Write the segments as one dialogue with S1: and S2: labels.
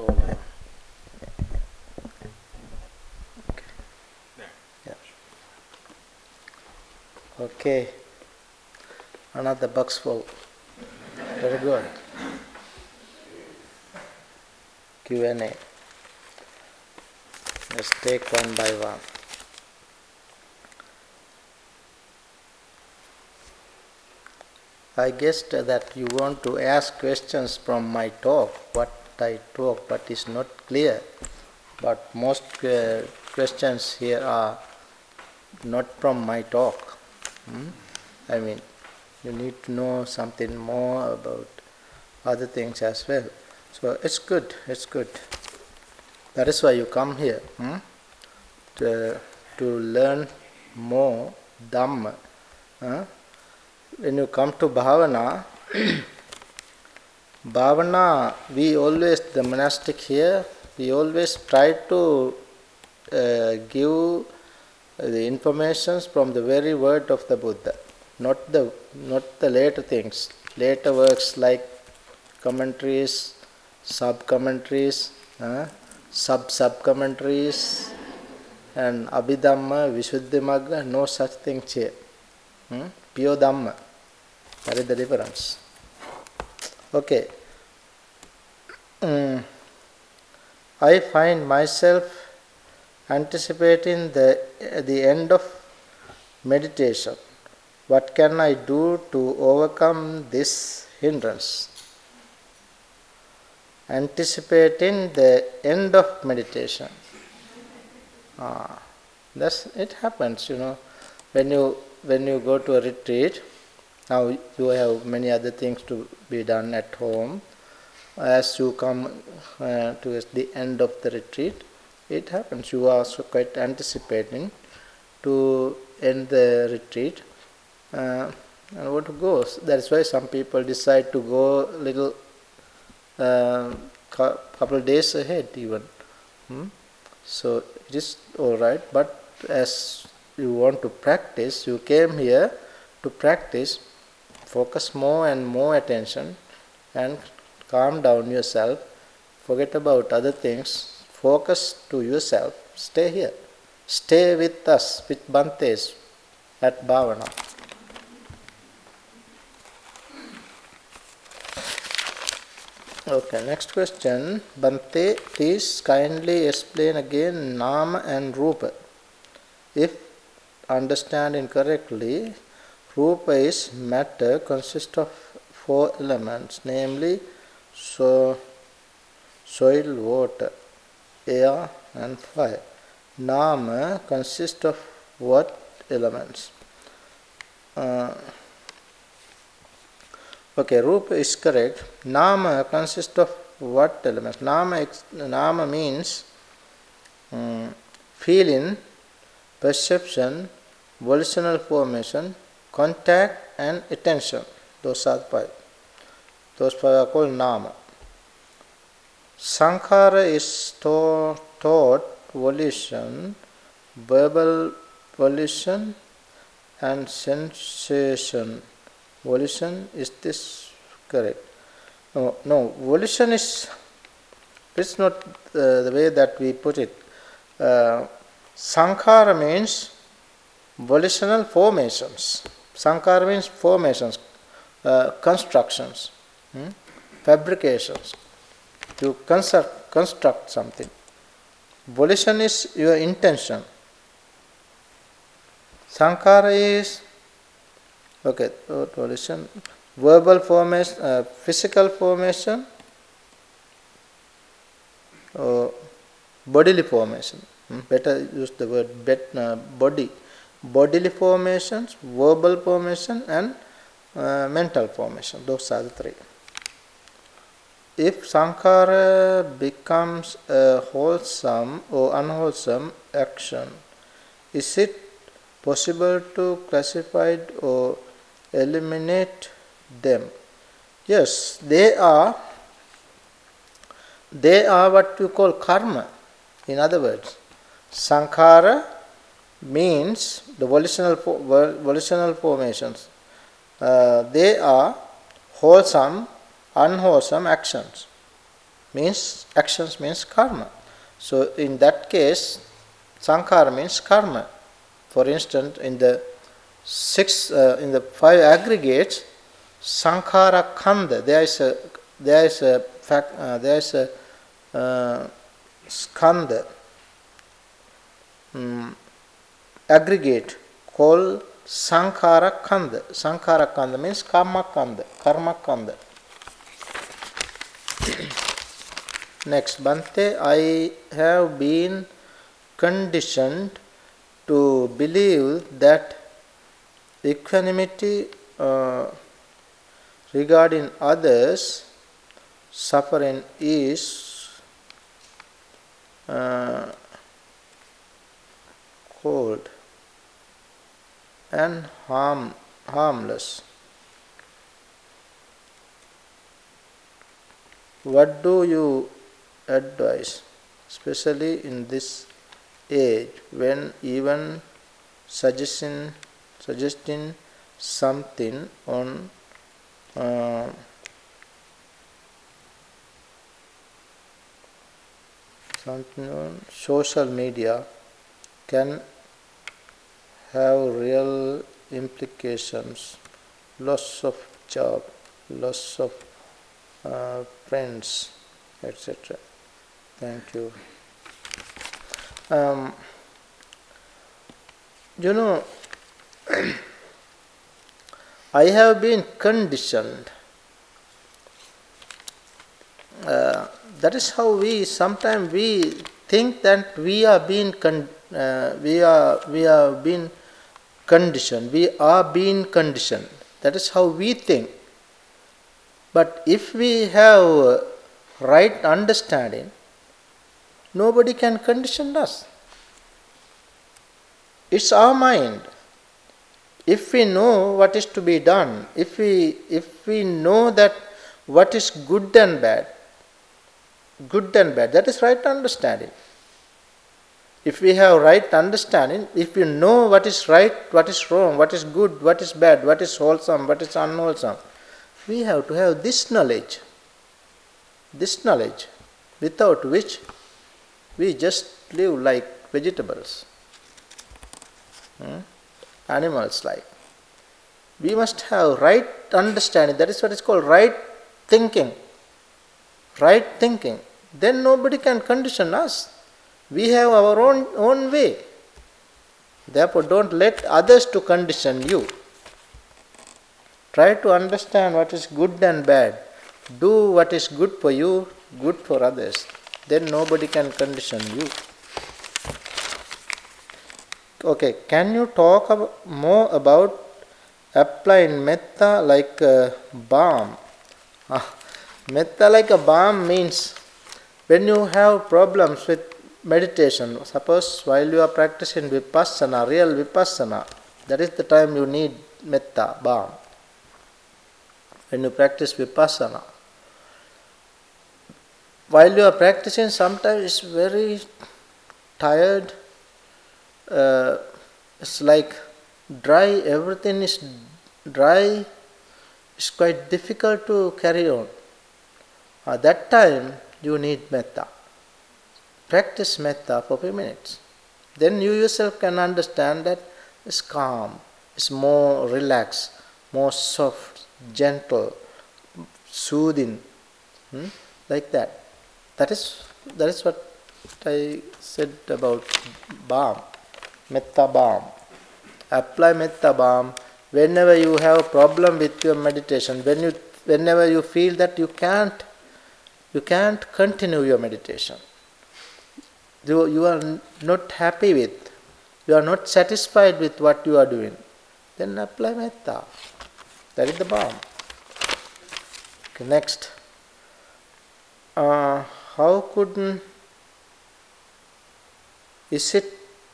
S1: told him. Yeah. Okay. Another box full. Very good. Q&A. Let's take one by one. I guessed that you want to ask questions from my talk, what I talk, but it's not clear. But most uh, questions here are not from my talk. Hmm? I mean, you need to know something more about other things as well. So it's good, it's good. That is why you come here hmm? to, to learn more Dhamma. Huh? When you come to Bhavana, Bhavana, we always, the monastic here, we always try to uh, give the informations from the very word of the Buddha, not the not the later things, later works like commentaries, sub commentaries, uh, sub sub commentaries, and Abhidhamma, Visuddhimagga, no such thing here. Hmm? Pure Dhamma. That is the difference. Okay. Mm. I find myself anticipating the, the end of meditation. What can I do to overcome this hindrance? Anticipating the end of meditation. Ah, that's it happens, you know. When you when you go to a retreat, now you have many other things to be done at home. As you come uh, to the end of the retreat, it happens. You are also quite anticipating to end the retreat uh, and want to go. That's why some people decide to go little uh, couple days ahead even. Hmm? So it is all right. But as you want to practice, you came here to practice. Focus more and more attention and calm down yourself. Forget about other things Focus to yourself. Stay here. Stay with us, with Bhantes at Bhavana. Okay, next question. Bhante, please kindly explain again Nama and Rupa. If understand correctly, Rupa is matter consists of four elements, namely so, soil, water, air and fire. Nama consists of what elements? Uh, okay, Rupa is correct. Nama consists of what elements? Nama, nama means um, feeling, perception, volitional formation, contact and attention. Those are five. Those five are called Nama. Sankhara is taught volition, verbal volition, and sensation. Volition is this correct? No, no. Volition is it's not uh, the way that we put it. Uh, sankhara means volitional formations. Sankhara means formations, uh, constructions, hmm? fabrications to construct, construct something. Volition is your intention. Sankhara is okay. Volition, verbal formation, uh, physical formation, or bodily formation. Hmm? Better use the word bet, uh, body. Bodily formations, verbal formation, and uh, mental formation. Those are the three if sankhara becomes a wholesome or unwholesome action, is it possible to classify or eliminate them? Yes, they are. They are what we call karma. In other words, sankhara means the volitional, volitional formations. Uh, they are wholesome unwholesome actions. means actions means karma. So in that case, sankhara means karma. For instance, in the six, uh, in the five aggregates, sankhara khanda, there is a there is a fact, uh, there is a uh, skanda um, aggregate called sankhara khanda. Sankhara khanda means karma khanda, karma khanda. Next, Bhante, I have been conditioned to believe that equanimity uh, regarding others suffering is uh, cold and harm, harmless. What do you advise, especially in this age when even suggesting, suggesting something on uh, something on social media can have real implications loss of job loss of uh, friends etc Thank you. Um, you know, I have been conditioned. Uh, that is how we sometimes we think that we are being con- uh, we are we are being conditioned. We are being conditioned. That is how we think. But if we have right understanding, Nobody can condition us. It's our mind. If we know what is to be done, if we, if we know that what is good and bad, good and bad, that is right understanding. If we have right understanding, if we know what is right, what is wrong, what is good, what is bad, what is wholesome, what is unwholesome, we have to have this knowledge. This knowledge, without which we just live like vegetables, hmm? animals like. We must have right understanding. That is what is called right thinking. Right thinking. Then nobody can condition us. We have our own own way. Therefore, don't let others to condition you. Try to understand what is good and bad. Do what is good for you, good for others then nobody can condition you. Okay, can you talk about more about applying metta like a balm? Uh, metta like a balm means when you have problems with meditation, suppose while you are practicing vipassana, real vipassana, that is the time you need metta, balm. When you practice vipassana, while you are practicing, sometimes it's very tired. Uh, it's like dry, everything is dry. It's quite difficult to carry on. At that time, you need metta. Practice metta for few minutes. Then you yourself can understand that it's calm, it's more relaxed, more soft, gentle, soothing, hmm? like that. That is that is what I said about balm, metta balm. Apply metta balm whenever you have a problem with your meditation. When you whenever you feel that you can't you can't continue your meditation. You, you are not happy with, you are not satisfied with what you are doing, then apply metta. That is the bomb. Okay, next. Uh, how could is it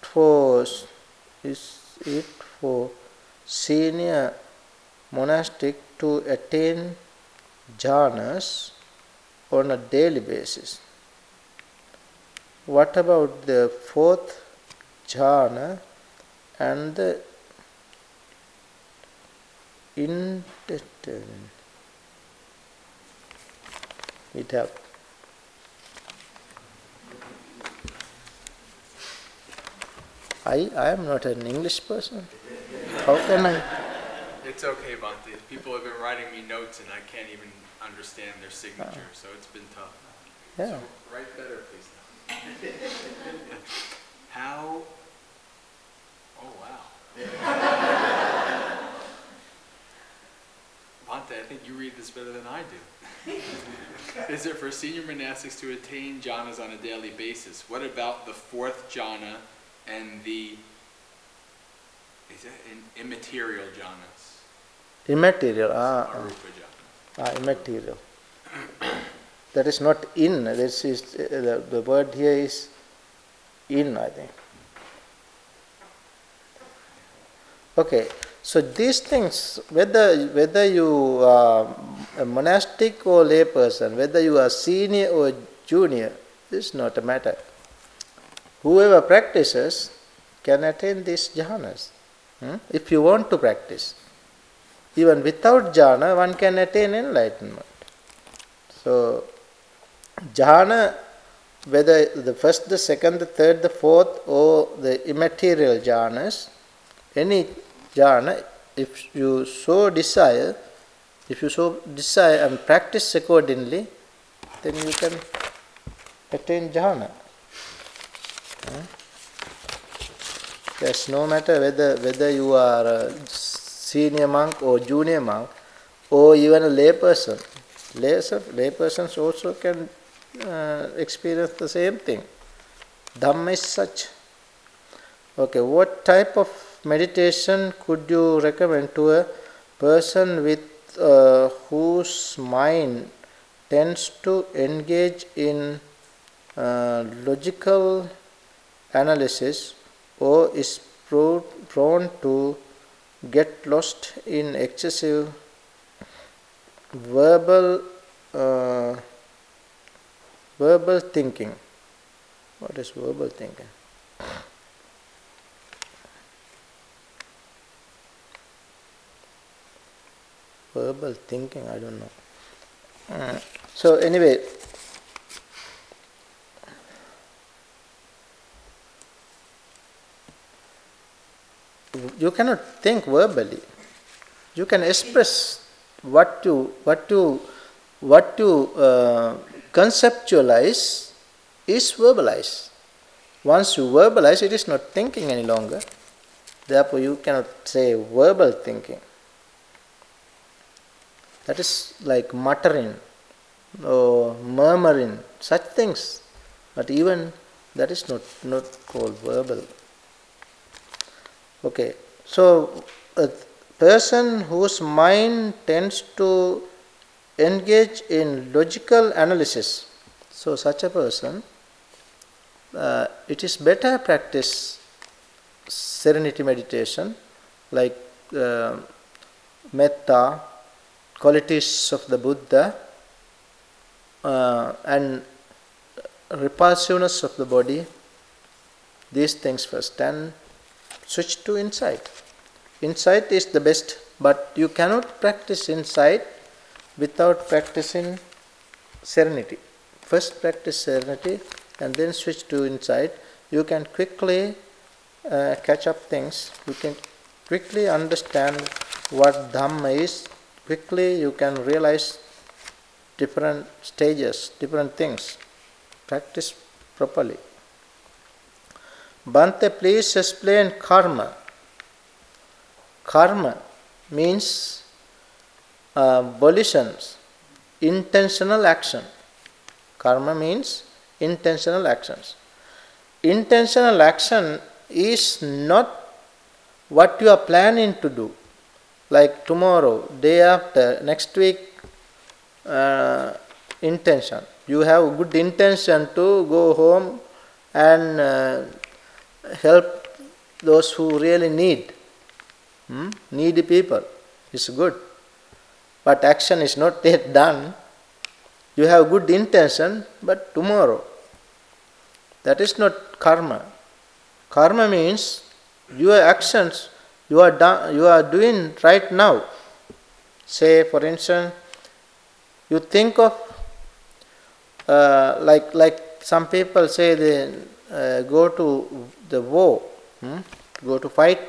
S1: for is it for senior monastic to attain jhanas on a daily basis what about the fourth jhana and the indeterminate? It up. I, I am not an English person. How can I?
S2: It's okay, Bhante. People have been writing me notes and I can't even understand their signature, ah. so it's been tough.
S1: Yeah.
S2: So write better, please. How? Oh, wow. Bhante, I think you read this better than I do. Is it for senior monastics to attain jhanas on a daily basis? What about the fourth jhana and the is in immaterial jhanas?
S1: Immaterial. Ah, ah,
S2: Arupa jhana.
S1: ah, immaterial. That is not in. This is the, the word here is in. I think. Okay. So these things, whether whether you are a monastic or lay person, whether you are senior or junior, is not a matter. Whoever practices can attain these jhanas. Hmm? If you want to practice, even without jhana, one can attain enlightenment. So, jhana, whether the first, the second, the third, the fourth, or the immaterial jhanas, any jhana, if you so desire, if you so desire and practice accordingly, then you can attain jhana. Hmm? There's no matter whether whether you are a senior monk or junior monk or even a lay person. Lay, lay persons also can uh, experience the same thing. Dhamma is such. Okay, what type of meditation could you recommend to a person with uh, whose mind tends to engage in uh, logical analysis or is pro- prone to get lost in excessive verbal uh, verbal thinking. What is verbal thinking? Verbal thinking i don't know. Uh, so anyway. You cannot think verbally. You can express what you what you what you uh, conceptualize is verbalize. once you verbalize it is not thinking any longer. Therefore you cannot say verbal thinking. That is like muttering or murmuring such things. But even that is not not called verbal. Okay, so a person whose mind tends to engage in logical analysis, so such a person, uh, it is better practice serenity meditation like uh, metta, qualities of the Buddha, uh, and repulsiveness of the body, these things first. And switch to insight. Insight is the best, but you cannot practice insight without practicing serenity. First, practice serenity and then switch to insight. You can quickly uh, catch up things, you can quickly understand what Dhamma is, quickly you can realize different stages, different things. Practice properly. Bhante, please explain karma. Karma means uh, volitions, intentional action. Karma means intentional actions. Intentional action is not what you are planning to do, like tomorrow, day after, next week, uh, intention. You have good intention to go home and uh, help those who really need. Hmm? Needy people It's good. But action is not yet done. You have good intention, but tomorrow. That is not karma. Karma means your actions you are, you are doing right now. Say, for instance, you think of uh, like like some people say they uh, go to the war hmm, go to fight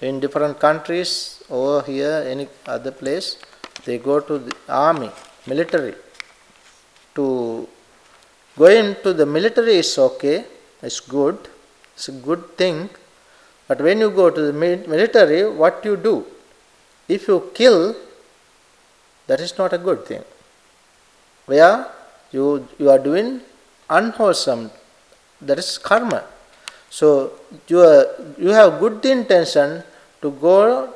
S1: in different countries over here, any other place, they go to the army, military. To go into the military is okay, it's good, it's a good thing. But when you go to the military, what you do? If you kill, that is not a good thing. Where you, you are doing unwholesome, that is karma. So you, are, you have good intention to go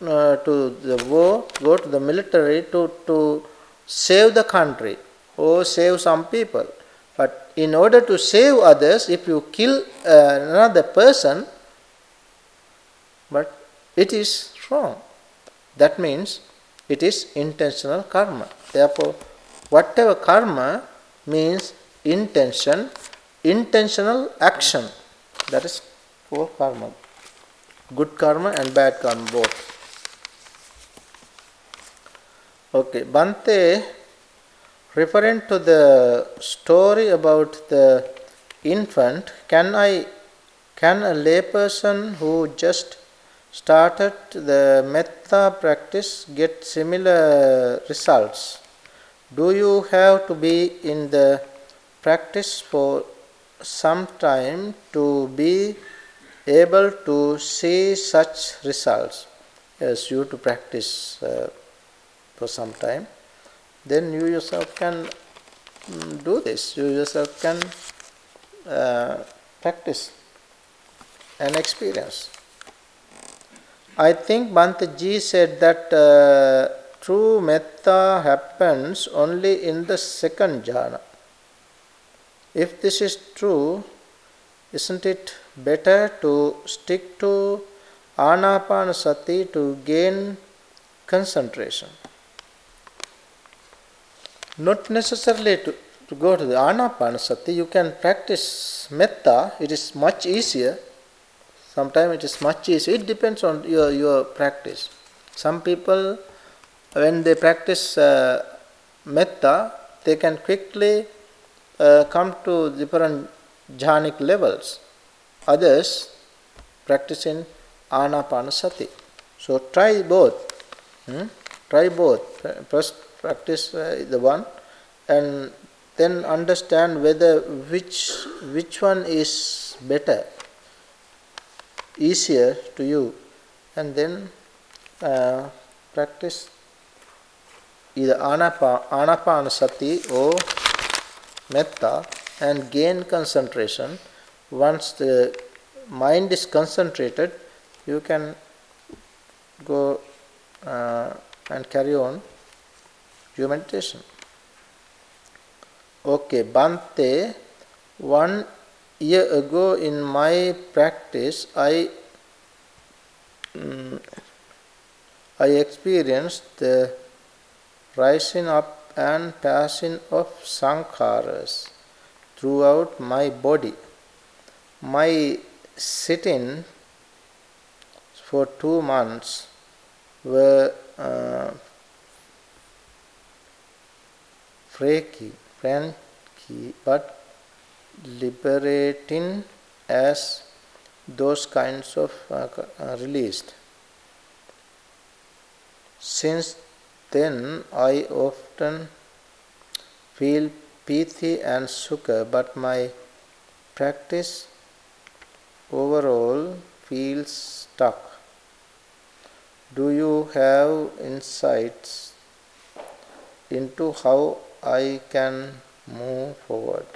S1: uh, to the war, go to the military to, to save the country or save some people. But in order to save others, if you kill uh, another person, but it is wrong. That means it is intentional karma. Therefore, whatever karma means intention, intentional action. That is for karma. Good karma and bad karma both. Okay, Bhante, referring to the story about the infant, can I, can a layperson who just started the metta practice get similar results? Do you have to be in the practice for some time to be able to see such results? Yes, you to practice uh, for some time, then you yourself can mm, do this. You yourself can uh, practice and experience. I think Bhanteji said that uh, true metta happens only in the second jhana. If this is true, isn't it better to stick to anapanasati to gain concentration? Not necessarily to, to go to the anapanasati, you can practice metta, it is much easier Sometimes it is much easier. It depends on your, your practice. Some people, when they practice uh, metta, they can quickly uh, come to different jhanic levels. Others practice in anapanasati. So try both. Hmm? Try both. First practice uh, the one and then understand whether which which one is better easier to you and then uh, practice either anapa, anapanasati or metta and gain concentration. Once the mind is concentrated, you can go uh, and carry on your meditation. Okay, Bhante, one year ago in my practice, I um, I experienced the rising up and passing of sankharas throughout my body. My sitting for two months were uh, freaky, franky, but liberating as those kinds of uh, released. Since then, I often feel piti and sukha, but my practice overall feels stuck. Do you have insights into how I can move forward?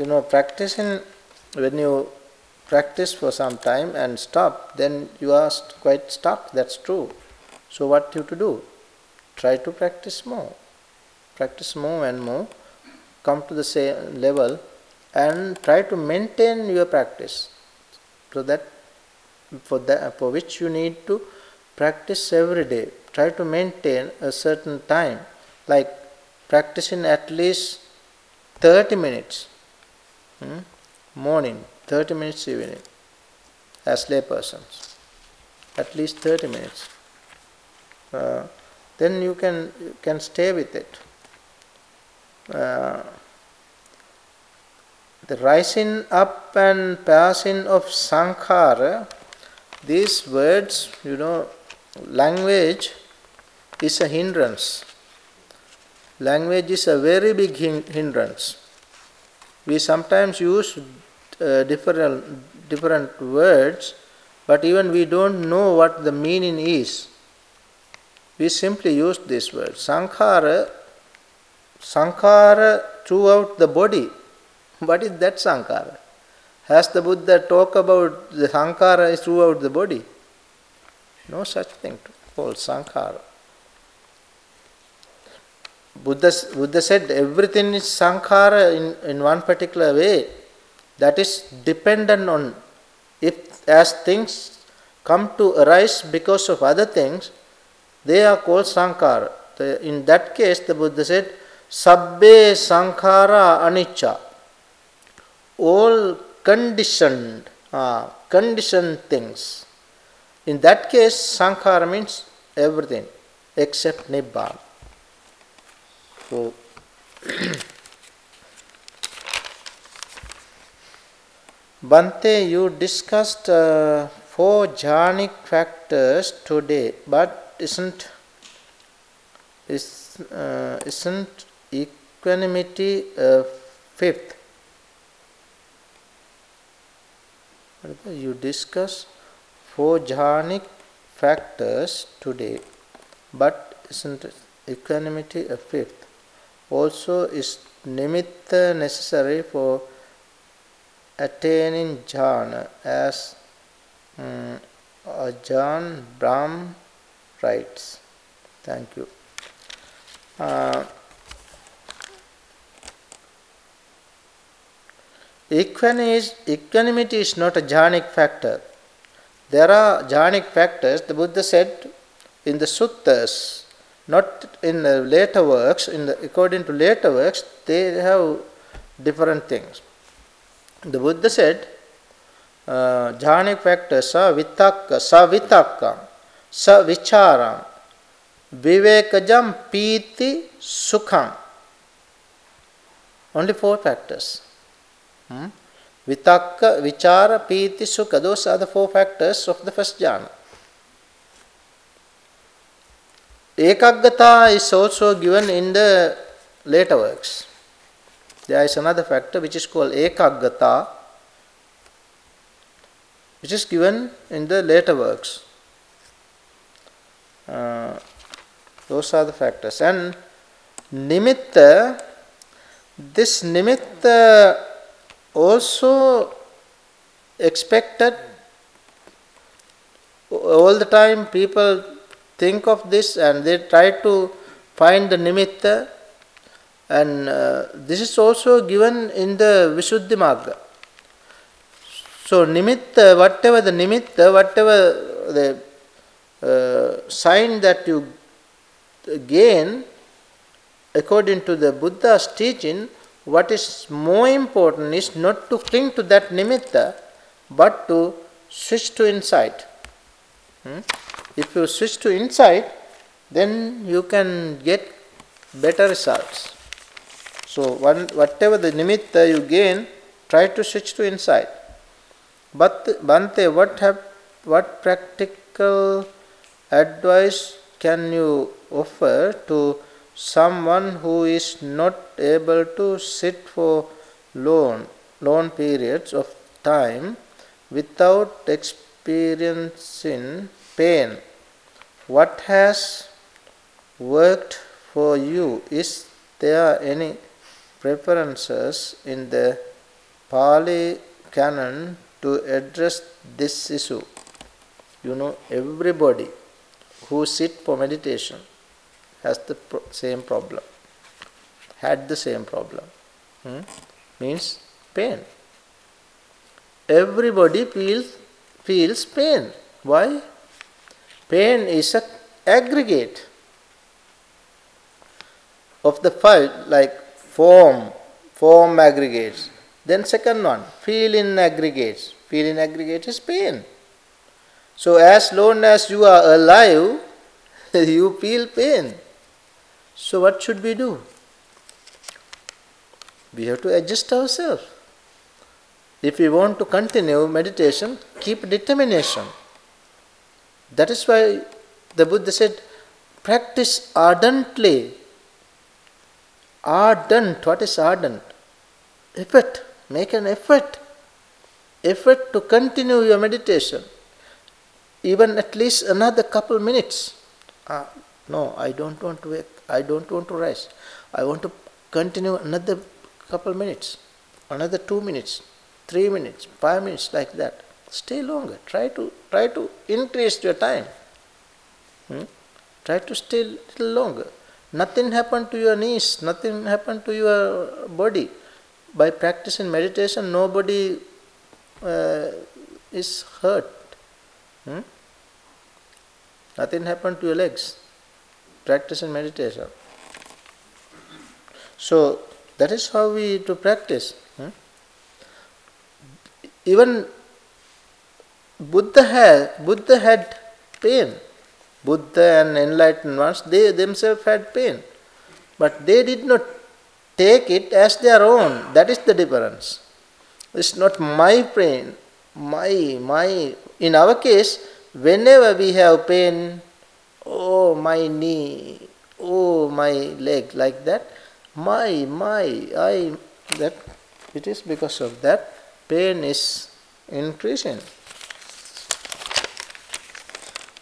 S1: you know practicing when you practice for some time and stop then you are quite stuck that's true so what you have to do try to practice more practice more and more come to the same level and try to maintain your practice so that for that for which you need to practice every day try to maintain a certain time like practicing at least 30 minutes Hmm? Morning, 30 minutes evening, as laypersons. At least 30 minutes. Uh, then you can, you can stay with it. Uh, the rising up and passing of sankhara, these words, you know, language is a hindrance. Language is a very big hindrance. We sometimes use uh, different, different words, but even we don't know what the meaning is. We simply use this word. Sankhara, sankhara throughout the body what is that sankhara? Has the Buddha talk about the sankhara is throughout the body? No such thing called sankhara. Buddha, Buddha said everything is sankhara in, in one particular way. That is dependent on if as things come to arise because of other things, they are called sankhara. in that case, the Buddha said, Sabbe sankhara anicca all conditioned, uh, conditioned things. In that case, sankhara means everything except nibbana. So, Bhante, you discussed uh, four jhanic factors today, but isn't is, uh, isn't equanimity a fifth? you discuss four jhanic factors today, but isn't equanimity a fifth? Also, is nimitta necessary for attaining jhana as um, Ajahn Brahm writes? Thank you. Uh, Equanimity is not a jhanic factor. There are jhanic factors, the Buddha said in the suttas, not in the later works, in the, according to later works, they have different things. The Buddha said, uh, jhanic factors are vitakka, sa स विचार विवेकज पीति सुखम only four factors vitakka vicara, piti, sukha those four factors of the first jhana ekagrata is also given in the later works there is another factor which is called ekagata which is given in the later works. Uh, those are the factors. And nimitta, this nimitta also expected all the time people think of this and they try to find the nimitta and uh, this is also given in the Visuddhi Magga. So nimitta, whatever the nimitta, whatever the uh, sign that you gain, according to the Buddha's teaching, what is more important is not to cling to that nimitta, but to switch to insight. Hmm? If you switch to insight, then you can get better results. So, one, whatever the nimitta you gain, try to switch to insight. But Bhante, what have what practical advice can you offer to someone who is not able to sit for long, long periods of time without experiencing pain. What has worked for you? Is there any preferences in the Pali canon to address this issue? You know, everybody who sit for meditation has the pro- same problem, had the same problem. Hmm? Means pain. Everybody feels, feels pain. Why? Pain is an aggregate of the five, like form, form aggregates. Then second one, feel in aggregates. Feel in aggregates is pain. So as long as you are alive, you feel pain. So, what should we do? We have to adjust ourselves. if we want to continue meditation, keep determination. That is why the Buddha said, practice ardently. Ardent, what is ardent? Effort, make an effort. Effort to continue your meditation. Even at least another couple minutes. Uh, no, I don't want to wake, I don't want to rest. I want to continue another couple minutes, another two minutes, three minutes, five minutes, like that. Stay longer. Try to try to increase your time. Hmm? Try to stay little longer. Nothing happened to your knees, nothing happened to your body. By practicing meditation, nobody uh, is hurt. Hmm? Nothing happened to your legs. Practicing meditation. So that is how we to practice. Hmm? Even Buddha had Buddha had pain. Buddha and enlightened ones, they themselves had pain. But they did not take it as their own. That is the difference. It's not my pain, my my in our case, whenever we have pain, oh my knee, oh my leg, like that, my, my, I, that it is because of that pain is increasing.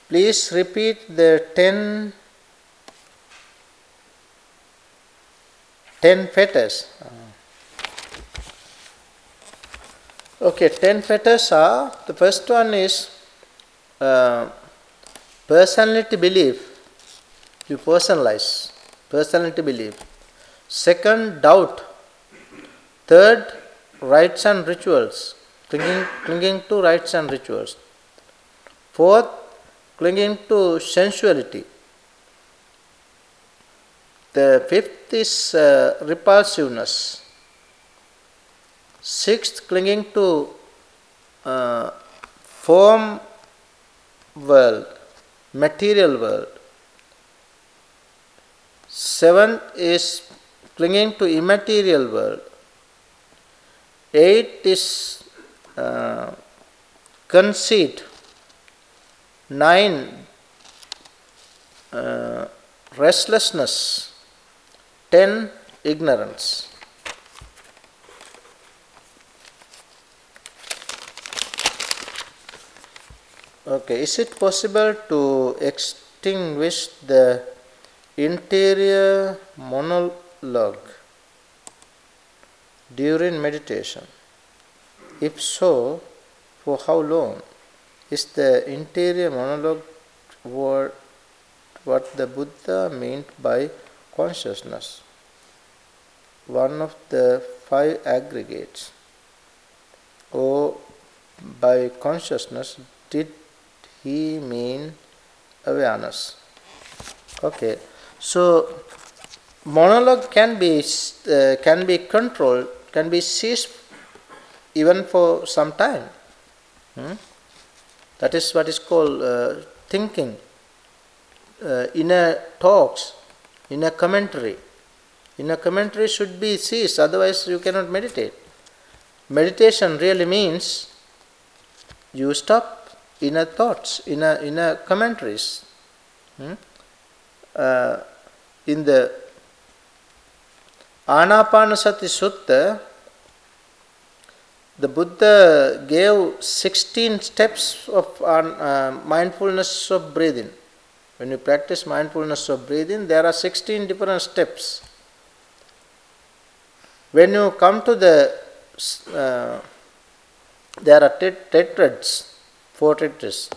S1: Please repeat the ten, ten fetters. Okay, ten fetters are the first one is uh, personality belief. You personalize personality belief. Second, doubt. Third, rites and rituals, clinging, clinging to rites and rituals. Fourth, clinging to sensuality. The fifth is uh, repulsiveness. Sixth, clinging to uh, form world, material world. Seventh is clinging to immaterial world. Eight is uh, conceit. Nine, uh, restlessness. Ten, ignorance. Okay, is it possible to extinguish the interior monologue? during meditation? If so, for how long? Is the interior monologue what, what the Buddha meant by consciousness? One of the five aggregates. Or by consciousness, did he mean awareness? Okay, so monologue can be uh, can be controlled, can be ceased even for some time. Hmm? That is what is called uh, thinking. Uh, inner talks, inner commentary. Inner commentary should be ceased, otherwise you cannot meditate. Meditation really means you stop inner thoughts, inner inner commentaries. Hmm? Uh, in the Anapanasati Sutta, the Buddha gave 16 steps of uh, mindfulness of breathing. When you practice mindfulness of breathing, there are 16 different steps. When you come to the, uh, there are tetrads, four tetrads.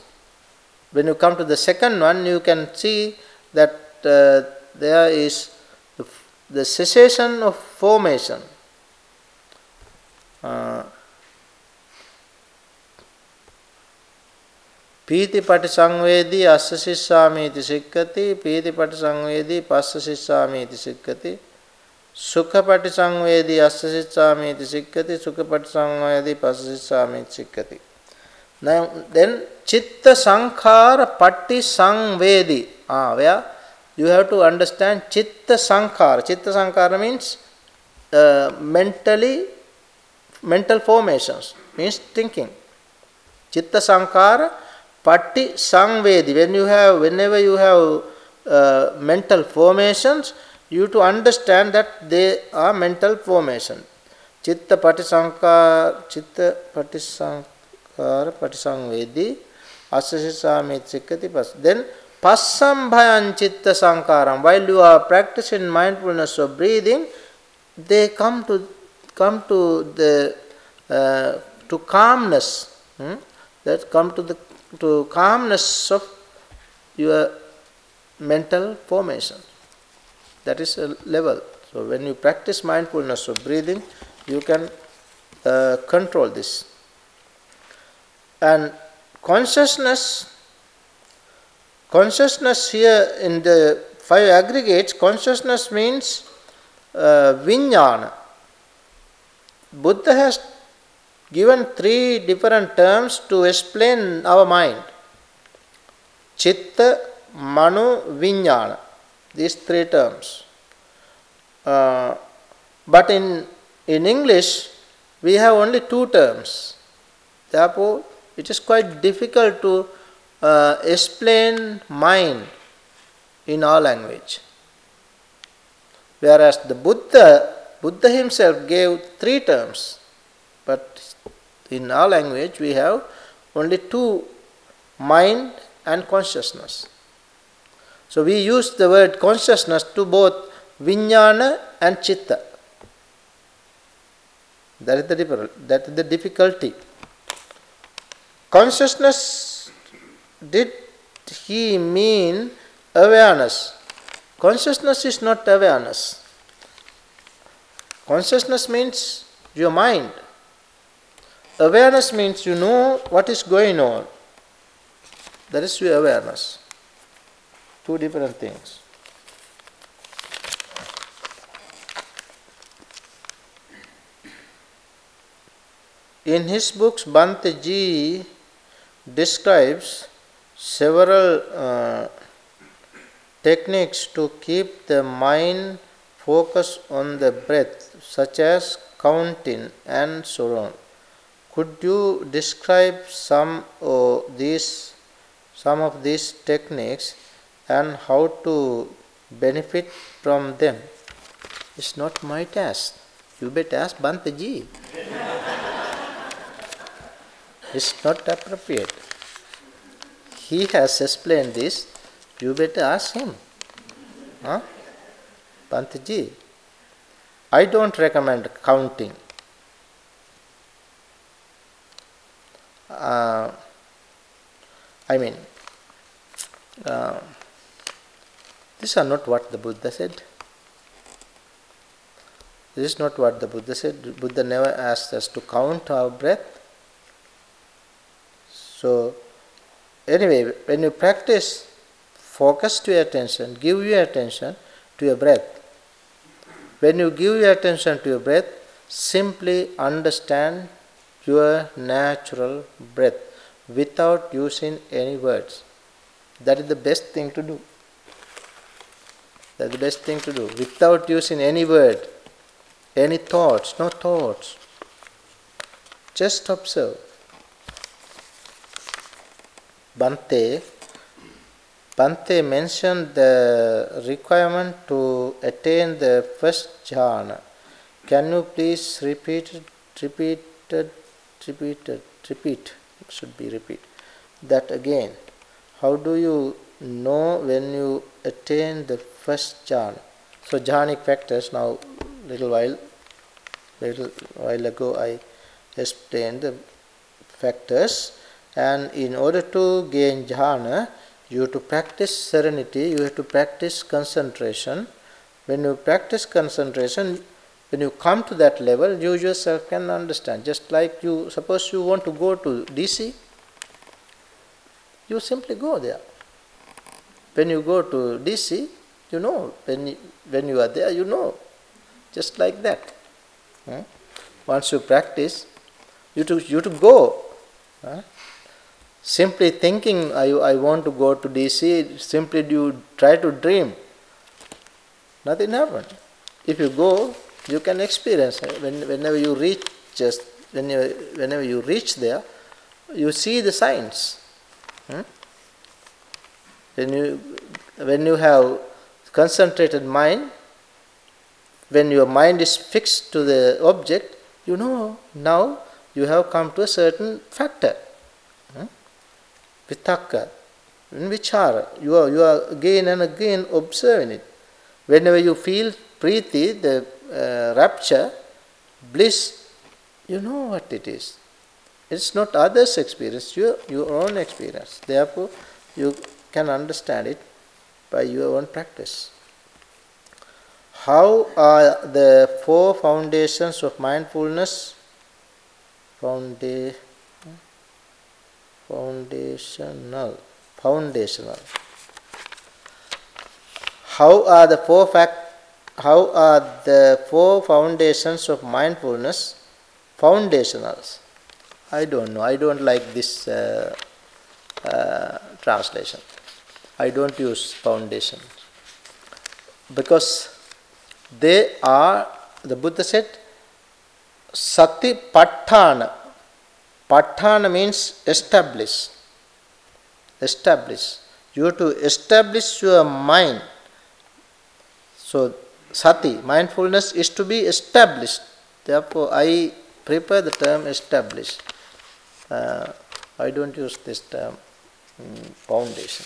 S1: When you come to the second one, you can see that uh, there is the cessation of formation. Uh, පීති පටිසංවේදී අස්ස සිස්සාමීති සික්කති පීති පටිසංවේදී පස්ස සිස්සාමීති සික්කති සුඛ පටිසංවේදී අස්ස සිස්සාමීති සික්කති සුඛ පටිසංවේදී පස්ස සිස්සාමීති සික්කති now then chitta sankhara patti sanvedi ah where you have to understand chitta sankhara. Chitta sankhara means uh, mentally mental formations, means thinking. Chitta Sankara, Patti Sangvedi. When you have, whenever you have uh, mental formations, you to understand that they are mental formation. Chitta Patisankara, Chitta Patisankara, Patisangvedi, Asasisami Tsikati Pas. Then Passambhayan Chitta Sankaram. While you are practicing mindfulness of breathing, they come to come to the uh, to calmness. Hmm? That come to the to calmness of your mental formation. That is a level. So when you practice mindfulness of breathing, you can uh, control this. And consciousness, consciousness here in the five aggregates, consciousness means uh, vijnana. Buddha has given three different terms to explain our mind. Chitta, Manu, Vijnana. These three terms. Uh, but in, in English, we have only two terms. Therefore, it is quite difficult to uh, explain mind in our language. Whereas the Buddha, Buddha himself gave three terms, but in our language we have only two mind and consciousness. So we use the word consciousness to both vijnana and chitta. That is the that is the difficulty. Consciousness did he mean awareness? Consciousness is not awareness. Consciousness means your mind. Awareness means you know what is going on. That is your awareness. Two different things. In his books, Bhante describes several uh, techniques to keep the mind focused on the breath, such as counting and so on. Could you describe some of these, some of these techniques and how to benefit from them? It's not my task. You better ask Bhanteji. it's not appropriate. He has explained this. You better ask him. Huh? Bhanteji. I don't recommend counting. uh, I mean, uh, these are not what the Buddha said. This is not what the Buddha said. Buddha never asked us to count our breath. So, anyway, when you practice, focus your attention, give your attention to your breath. When you give your attention to your breath, simply understand your natural breath without using any words. That is the best thing to do. That's the best thing to do. Without using any word, any thoughts, no thoughts. Just observe. Bhante, Bhante mentioned the requirement to attain the first jhana. Can you please repeat repeat repeated, repeat, repeat? it should be repeat. That again, how do you know when you attain the first jhana? So jhanic factors, now little while, little while ago I explained the factors and in order to gain jhana, you have to practice serenity, you have to practice concentration. When you practice concentration, when you come to that level, you yourself can understand. Just like you, suppose you want to go to DC, you simply go there. When you go to DC, you know. When when you are there, you know. Just like that. Hmm? Once you practice, you to you to go. Huh? Simply thinking, I, I want to go to DC, simply you try to dream. Nothing happens. If you go, you can experience when, whenever you reach just when you, whenever you reach there, you see the signs. Hmm? When you, when you have concentrated mind, when your mind is fixed to the object, you know now you have come to a certain factor. Hmm? Vitakka, vichara. You are, you are again and again observing it. Whenever you feel preeti, the uh, rapture, bliss, you know what it is. It's not others' experience, your, your own experience. Therefore, you can understand it by your own practice. How are the four foundations of mindfulness? Founda- foundational. Foundational. How are the four fact? How are the four foundations of mindfulness foundationals? I don't know. I don't like this uh, uh, translation. I don't use foundation because they are. The Buddha said, "Sati patthana." Patthana means establish. Establish. You have to establish your mind. So sati, mindfulness is to be established. Therefore, I prefer the term establish. Uh, I don't use this term mm, foundation.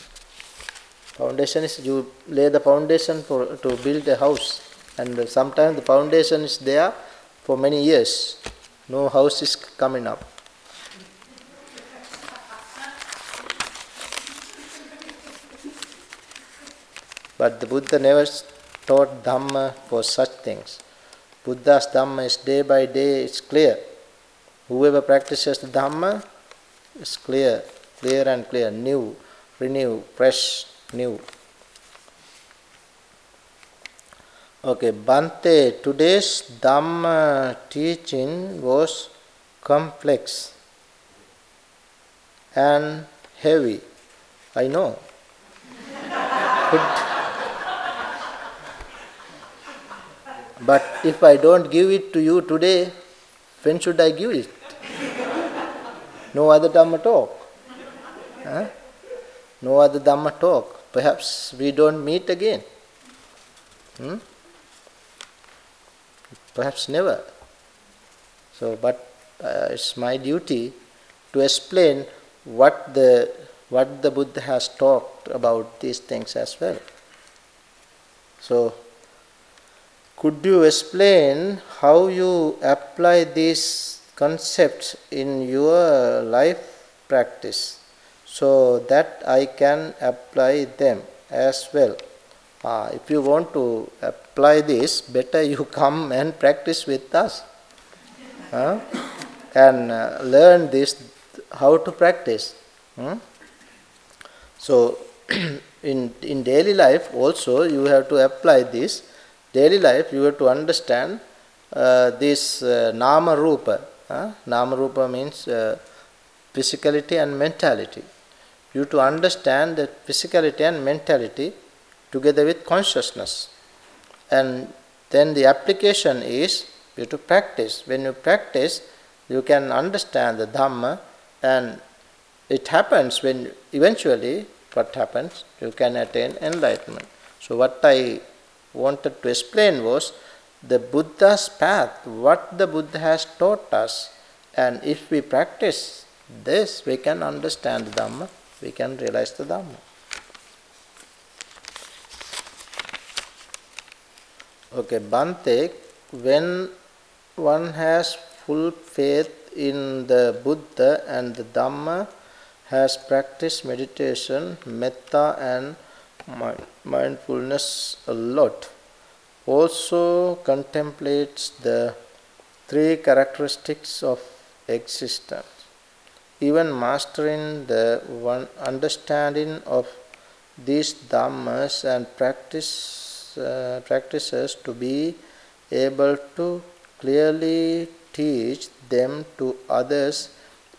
S1: Foundation is you lay the foundation for to build a house, and sometimes the foundation is there for many years. No house is coming up. But the Buddha never taught Dhamma for such things. Buddha's Dhamma is day by day, it's clear. Whoever practices the Dhamma is clear, clear and clear, new, renew, fresh, new. Okay, Bhante, today's Dhamma teaching was complex and heavy. I know. Could- but if I don't give it to you today, when should I give it? No other Dhamma talk. Huh? No other Dhamma talk. Perhaps we don't meet again. Hmm? Perhaps never. So, but uh, it's my duty to explain what the what the Buddha has talked about these things as well. So, could you explain how you apply these concepts in your life practice so that I can apply them as well? Ah, if you want to apply this, better you come and practice with us huh? and uh, learn this how to practice. Hmm? So, in, in daily life also you have to apply this. Daily life you have to understand uh, this uh, nama rupa. Huh? Nama rupa means uh, physicality and mentality. You have to understand that physicality and mentality together with consciousness. And then the application is you have to practice. When you practice, you can understand the Dhamma, and it happens when eventually what happens? You can attain enlightenment. So, what I wanted to explain was the Buddha's path, what the Buddha has taught us, and if we practice this, we can understand the Dhamma, we can realize the Dhamma. Okay, Bhante, when one has full faith in the Buddha and the Dhamma, has practiced meditation, metta, and mindfulness a lot, also contemplates the three characteristics of existence. Even mastering the one understanding of these dhammas and practice uh, practices to be able to clearly teach them to others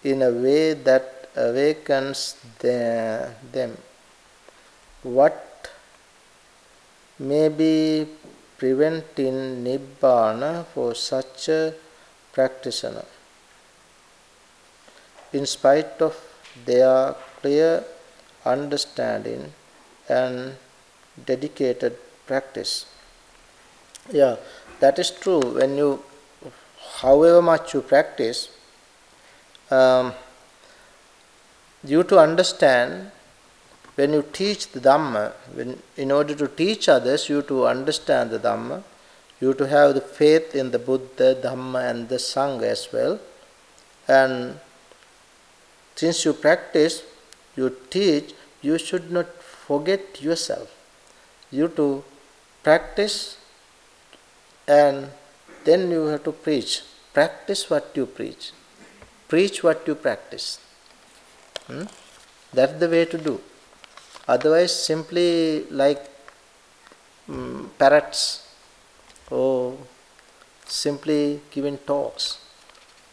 S1: in a way that awakens the, them. What may be preventing Nibbana for such a practitioner. In spite of their clear understanding and dedicated practice. Yeah, that is true. When you, however much you practice, um, you to understand when you teach the Dhamma, when, in order to teach others, you to understand the Dhamma, you to have the faith in the Buddha, Dhamma, and the Sangha as well. And since you practice, you teach, you should not forget yourself. You to practice and then you have to preach. Practice what you preach. Preach what you practice. Hmm? That's the way to do. Otherwise, simply like um, parrots or simply giving talks.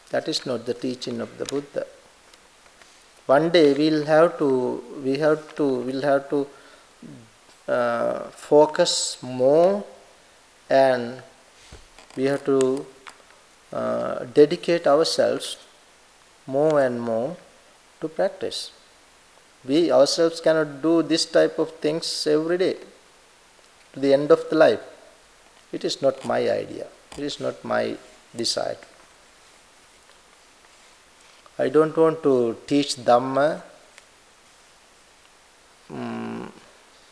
S1: That is not the teaching of the Buddha. One day we'll have to we have to we'll have to uh, focus more and we have to uh, dedicate ourselves more and more to practice. We ourselves cannot do this type of things every day to the end of the life. It is not my idea, it is not my desire. I don't want to teach Dhamma um,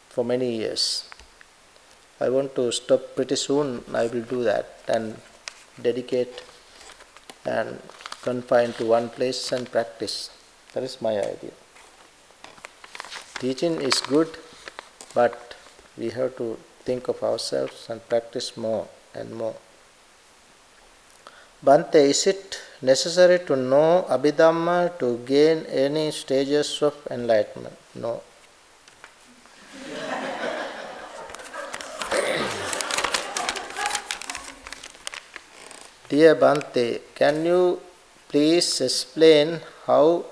S1: for many years. I want to stop pretty soon, I will do that and dedicate and confine to one place and practice. That is my idea. Teaching is good, but we have to think of ourselves and practice more and more. Bhante, is it necessary to know Abhidhamma to gain any stages of enlightenment? No. Dear Bhante, can you please explain how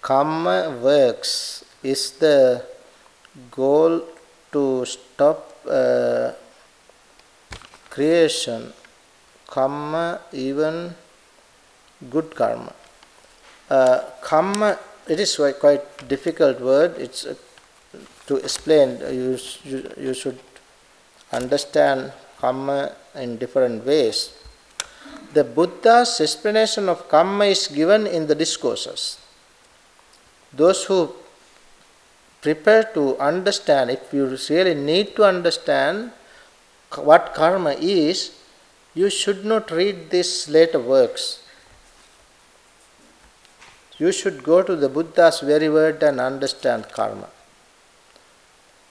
S1: karma works? Is the goal to stop uh, creation, karma, even good karma? Uh, karma, it is quite, difficult word. It's uh, to explain. You, you you should understand karma in different ways the Buddha's explanation of karma is given in the discourses. Those who prepare to understand, if you really need to understand what karma is, you should not read these later works. You should go to the Buddha's very word and understand karma.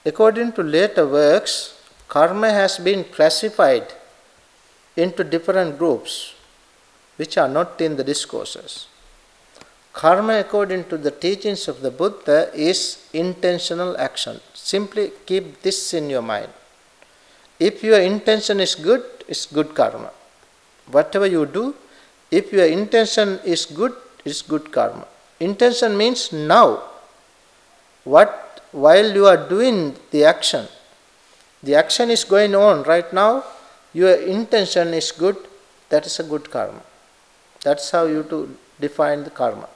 S1: According to later works, karma has been classified into different groups which are not in the discourses. Karma, according to the teachings of the Buddha, is intentional action. Simply keep this in your mind. If your intention is good, it's good karma. Whatever you do, if your intention is good, it's good karma. Intention means now. What while you are doing the action, the action is going on right now, your intention is good, that is a good karma. That's how you to define the karma.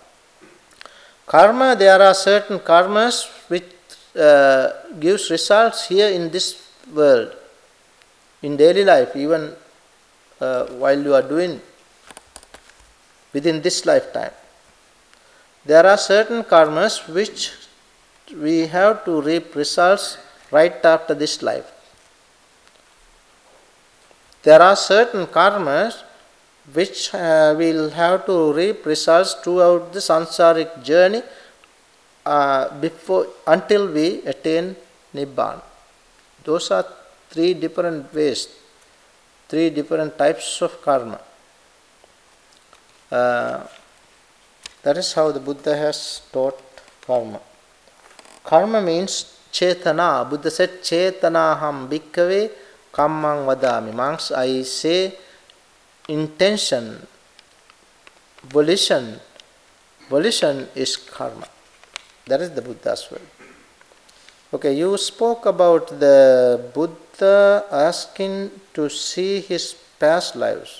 S1: Karma, there are certain karmas which uh, gives results here in this world, in daily life, even uh, while you are doing within this lifetime. There are certain karmas which we have to reap results right after this life. There are certain karmas which uh, will have to reap results throughout the sansaric journey uh, before until we attain nibbana. Those are three different ways, three different types of karma. Uh, that is how the Buddha has taught karma. Karma means chetana. Buddha said, Chetanaham bhikkhave kammang vadami. Monks, I say intention, volition. Volition is karma. That is the Buddha's word. Okay, you spoke about the Buddha asking to see his past lives.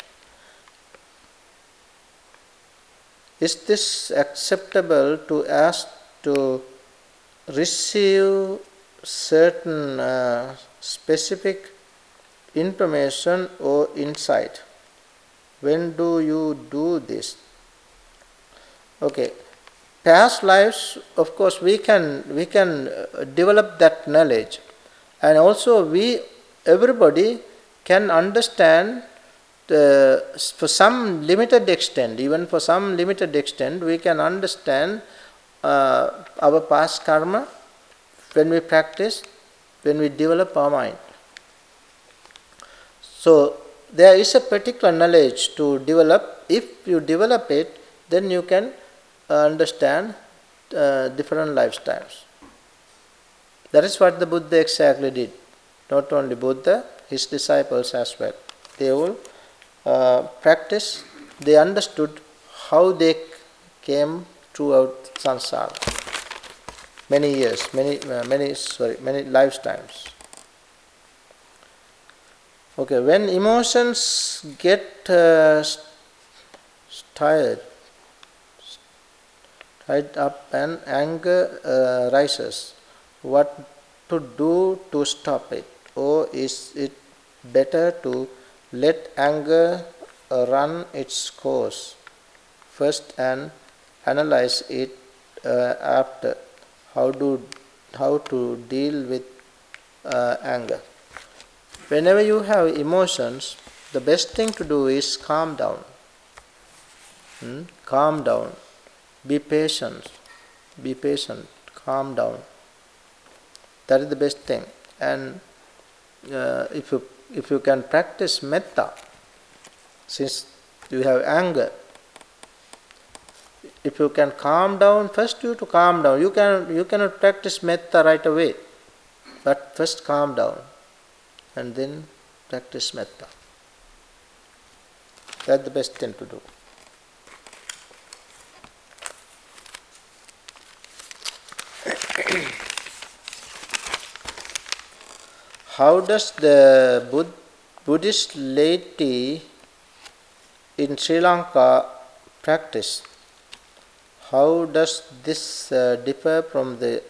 S1: is this acceptable to ask to receive certain uh, specific information or insight? When do you do this? Okay, past lives, of course, we can we can uh, develop that knowledge, and also we everybody can understand the, for some limited extent, even for some limited extent, we can understand uh, our past karma when we practice, when we develop our mind. So there is a particular knowledge to develop. If you develop it, then you can understand uh, different lifestyles. That is what the Buddha exactly did. Not only Buddha, his disciples as well. They all uh, practice, they understood how they came throughout samsara. Many years, many, uh, many, sorry, many lifetimes. Okay, when emotions get uh, tired, tied up and anger uh, rises, what to do to stop it? Or is it better to let anger run its course first and analyze it uh, after? How, do, how to deal with uh, anger? Whenever you have emotions, the best thing to do is calm down. Hmm? Calm down. Be patient. Be patient. Calm down. That is the best thing. And uh, if you if you can practice metta, since you have anger, if you can calm down, first you to calm down. You can you cannot practice metta right away, but first calm down and then practice metta. That's the best thing to do. How does the Bud- Buddhist laity in Sri Lanka practice? How does this uh, differ from the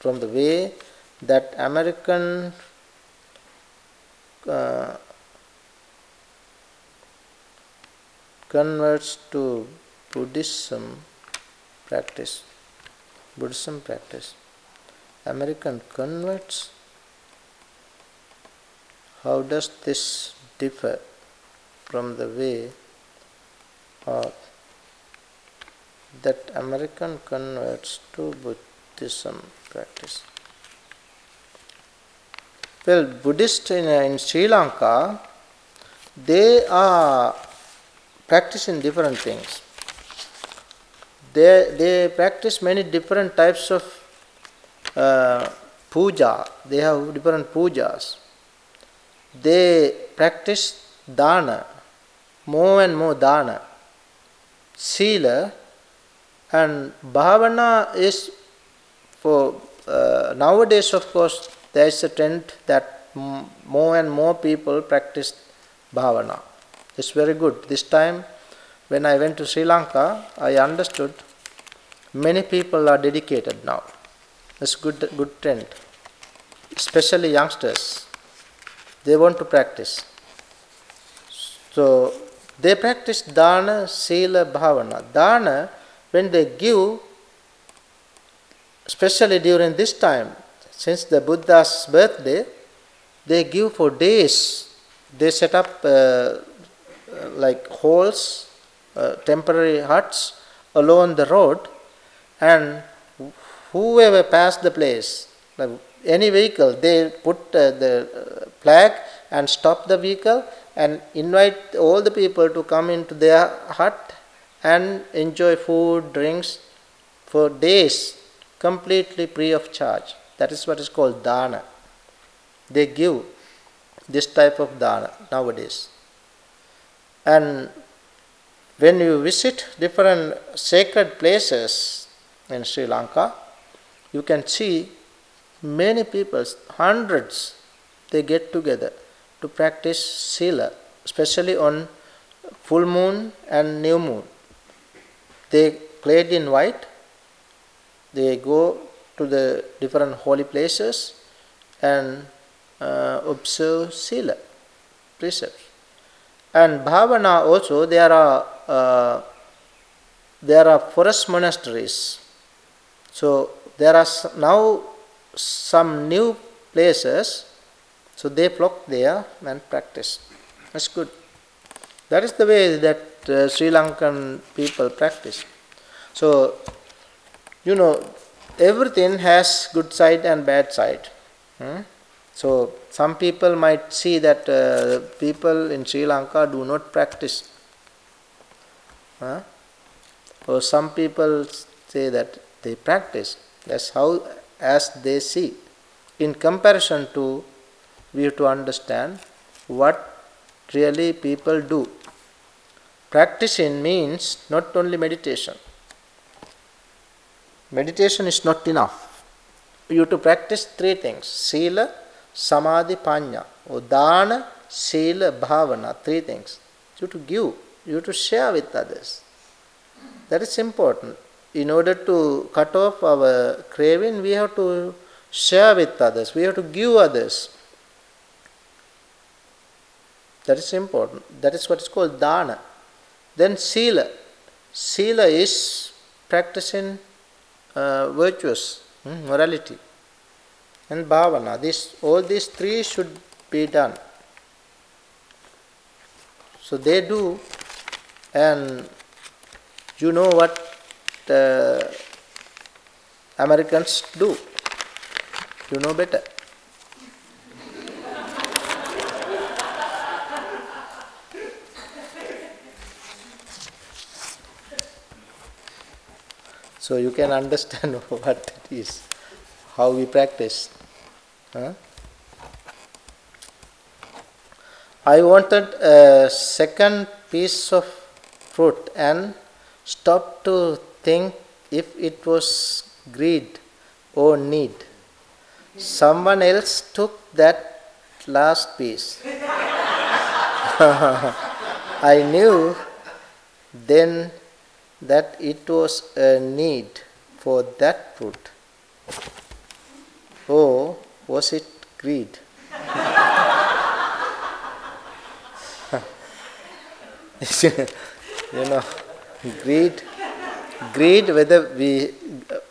S1: from the way that American uh, converts to Buddhism practice. Buddhism practice. American converts. How does this differ from the way of that American converts to Buddhism practice? Well, Buddhists in, in Sri Lanka, they are practicing different things. They, they practice many different types of uh, puja. They have different pujas. They practice dana, more and more dana. Sila and bhavana is for uh, nowadays, of course, there is a trend that more and more people practice bhavana. It's very good. This time, when I went to Sri Lanka, I understood many people are dedicated now. It's good, good trend. Especially youngsters, they want to practice. So they practice dana, sila, bhavana. Dana, when they give, especially during this time, since the Buddha's birthday, they give for days. They set up uh, like halls, uh, temporary huts along the road, and whoever passed the place, like any vehicle, they put uh, the uh, flag and stop the vehicle and invite all the people to come into their hut and enjoy food, drinks for days, completely free of charge. That is what is called dana. They give this type of dana nowadays. And when you visit different sacred places in Sri Lanka, you can see many people, hundreds, they get together to practice sila, especially on full moon and new moon. they clad in white, they go to the different holy places and uh, observe sila precepts. And bhavana also there are uh, there are forest monasteries. So there are now some new places, so they flock there and practice. That's good. That is the way that uh, Sri Lankan people practice. So, you know, everything has good side and bad side. Hmm? So, some people might see that uh, people in Sri Lanka do not practice. Huh? Or some people say that they practice. That's how, as they see. In comparison to, we have to understand what really people do. Practicing means not only meditation. Meditation is not enough. You have to practice three things Sila, Samadhi, Panya. Or Dana, Sila, Bhavana. Three things. You have to give, you have to share with others. That is important. In order to cut off our craving, we have to share with others, we have to give others. That is important. That is what is called dana. Then sila. Sila is practicing virtuous hmm, morality. And bhavana. This, all these three should be done. So they do, and you know what Americans do. You know better. So you can understand what it is, how we practice. Huh? I wanted a second piece of fruit and stopped to think if it was greed or need. Someone else took that last piece. I knew then that it was a need for that fruit. Or was it greed? you know, greed, greed, whether we,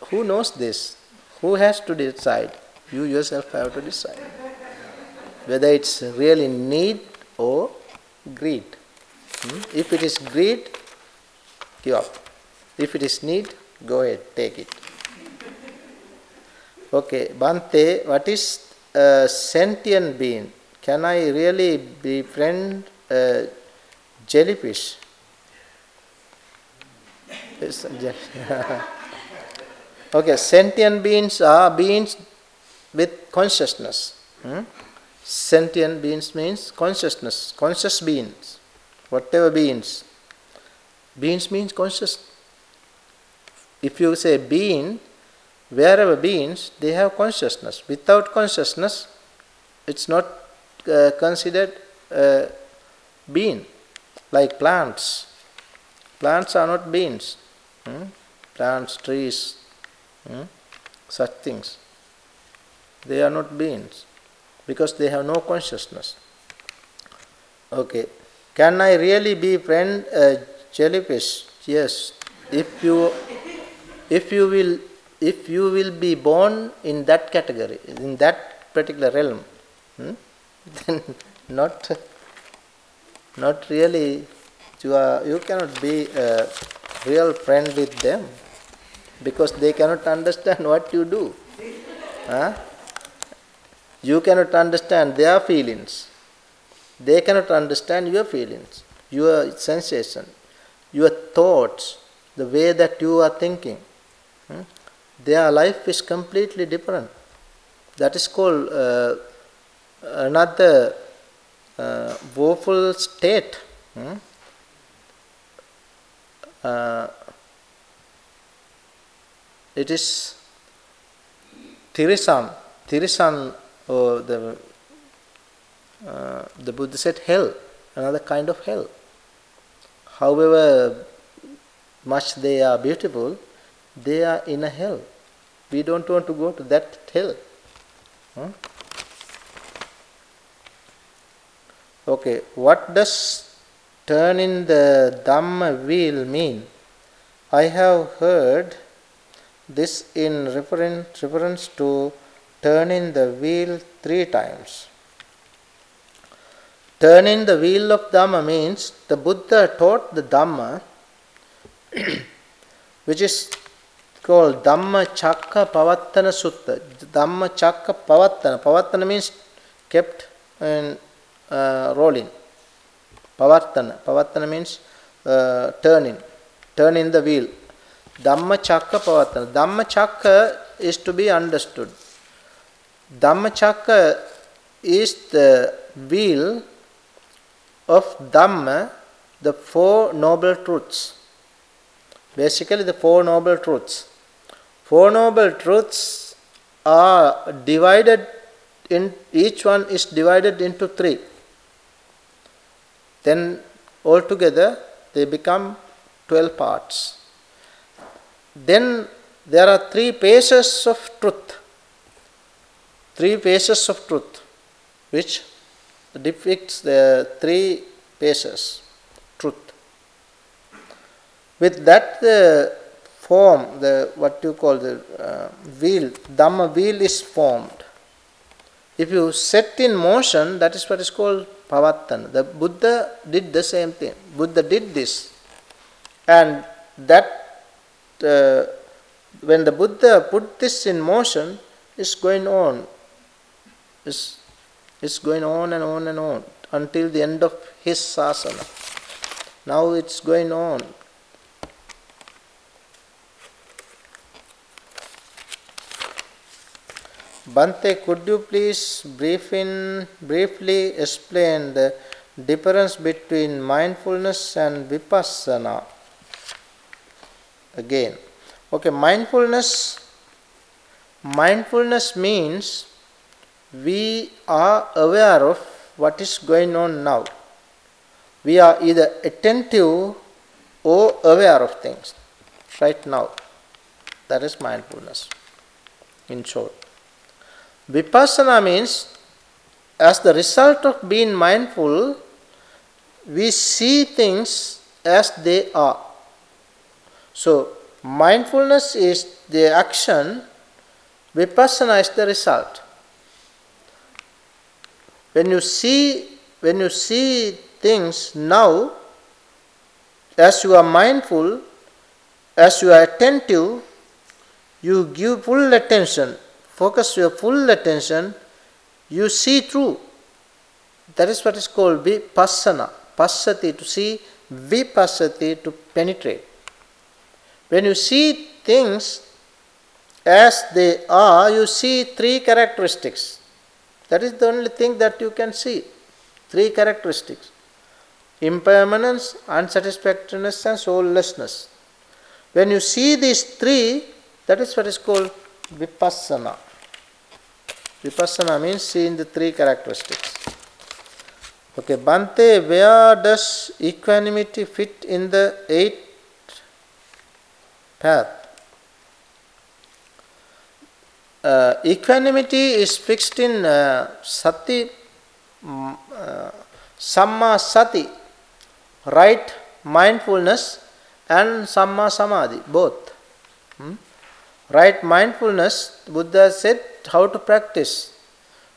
S1: who knows this? Who has to decide? You yourself have to decide. Whether it's really need or greed. Hmm? If it is greed, give up. If it is need, go ahead, take it. Okay, Bhante, what is a sentient being? Can I really befriend a jellyfish? okay, sentient beings are beings with consciousness. Hmm? Sentient beings means consciousness, conscious beings, whatever beings. Beings means conscious. If you say being, wherever beings, they have consciousness. Without consciousness, it's not uh, considered uh, being. Like plants. Plants are not beings. Hmm? Plants, trees, hmm? such things. They are not beings because they have no consciousness. Okay. Can I really be friend a jellyfish? Yes. If you if you will if you will be born in that category, in that particular realm, hmm, then not not really you are you cannot be a real friend with them because they cannot understand what you do. Huh? You cannot understand their feelings. They cannot understand your feelings, your sensation, your thoughts, the way that you are thinking. Hmm? Their life is completely different. That is called uh, another uh, woeful state. Hmm? Uh, it is Tirisan. Tirisan, or the, uh, the Buddha said hell, another kind of hell. However, much they are beautiful, they are in a hell. We don't want to go to that hell. Huh? Okay, what does turning the Dhamma wheel mean? I have heard this in reference to turning the wheel three times. Turning the wheel of Dhamma means the Buddha taught the Dhamma, which is called Dhamma Chakka Pavattana Sutta. Dhamma Chakka Pavattana. Pavattana means kept and uh, rolling. Pavartana. Pavartana means uh, turning, turning the wheel. Dhamma Chakka Pavartana. Dhamma Chakka is to be understood. Dhamma Chakka is the wheel of Dhamma, the Four Noble Truths. Basically, the Four Noble Truths. Four Noble Truths are divided in, each one is divided into three then altogether they become 12 parts. Then there are three phases of truth. Three phases of truth, which depicts the three phases truth. With that the form, the what you call the uh, wheel, Dhamma wheel is formed. If you set in motion, that is what is called Pavattana. The Buddha did the same thing. Buddha did this. And that, uh, when the Buddha put this in motion, it's going on. It's, it's going on and on and on until the end of his sasana. Now it's going on. Bhante, could you please brief in, briefly explain the difference between mindfulness and vipassana? Again, okay, mindfulness. Mindfulness means we are aware of what is going on now. We are either attentive or aware of things right now. That is mindfulness, in short. Vipassana means, as the result of being mindful, we see things as they are. So, mindfulness is the action, vipassana is the result. When you see, when you see things now, as you are mindful, as you are attentive, you give full attention focus your full attention, you see through. That is what is called vipassana. Passati to see, vipassati to penetrate. When you see things as they are, you see three characteristics. That is the only thing that you can see. Three characteristics impermanence, unsatisfactoriness, and soullessness. When you see these three, that is what is called vipassana. Vipassana means seeing the three characteristics. Okay, Bhante, where does equanimity fit in the eight path? Uh, equanimity is fixed in uh, sati, um, uh, samma sati, right mindfulness, and samma samadhi, both. Right mindfulness, Buddha said how to practice.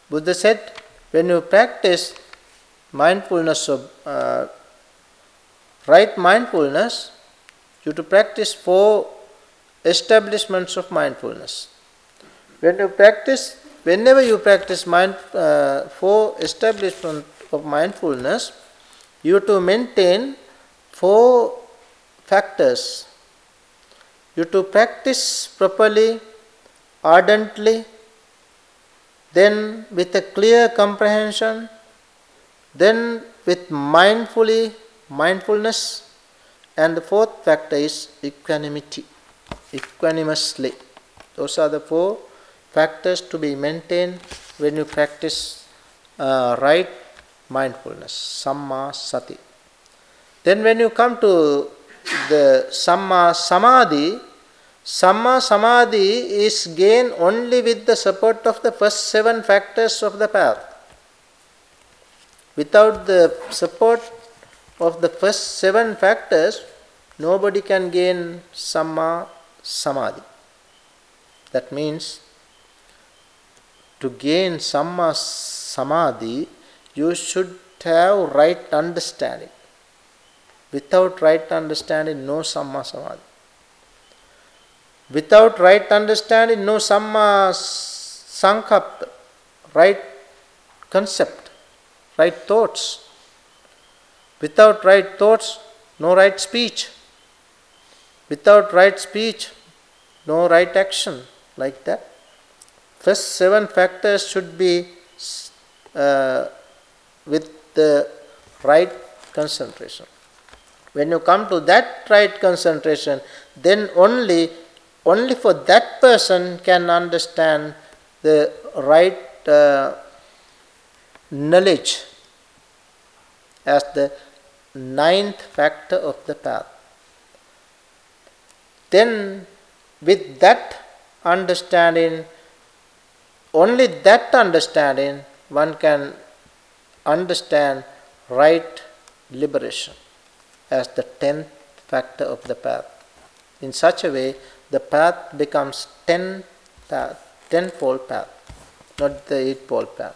S1: Buddha said when you practice mindfulness of uh, right mindfulness, you to practice four establishments of mindfulness. When you practice, whenever you practice mind, uh, four establishments of mindfulness, you to maintain four factors you to practice properly, ardently, then with a clear comprehension, then with mindfully, mindfulness, and the fourth factor is equanimity, equanimously. Those are the four factors to be maintained when you practice uh, right mindfulness, samma sati. Then when you come to the Samma Samadhi, Samma Samadhi is gained only with the support of the first seven factors of the path. Without the support of the first seven factors, nobody can gain Samma Samadhi. That means to gain Samma Samadhi, you should have right understanding. Without right understanding, no Samma Samadhi. Without right understanding, no Samma right concept, right thoughts. Without right thoughts, no right speech. Without right speech, no right action, like that. First seven factors should be uh, with the right concentration. When you come to that right concentration, then only only for that person can understand the right uh, knowledge as the ninth factor of the path. Then, with that understanding, only that understanding, one can understand right liberation as the tenth factor of the path. In such a way, the path becomes ten path, tenfold path, not the eightfold path.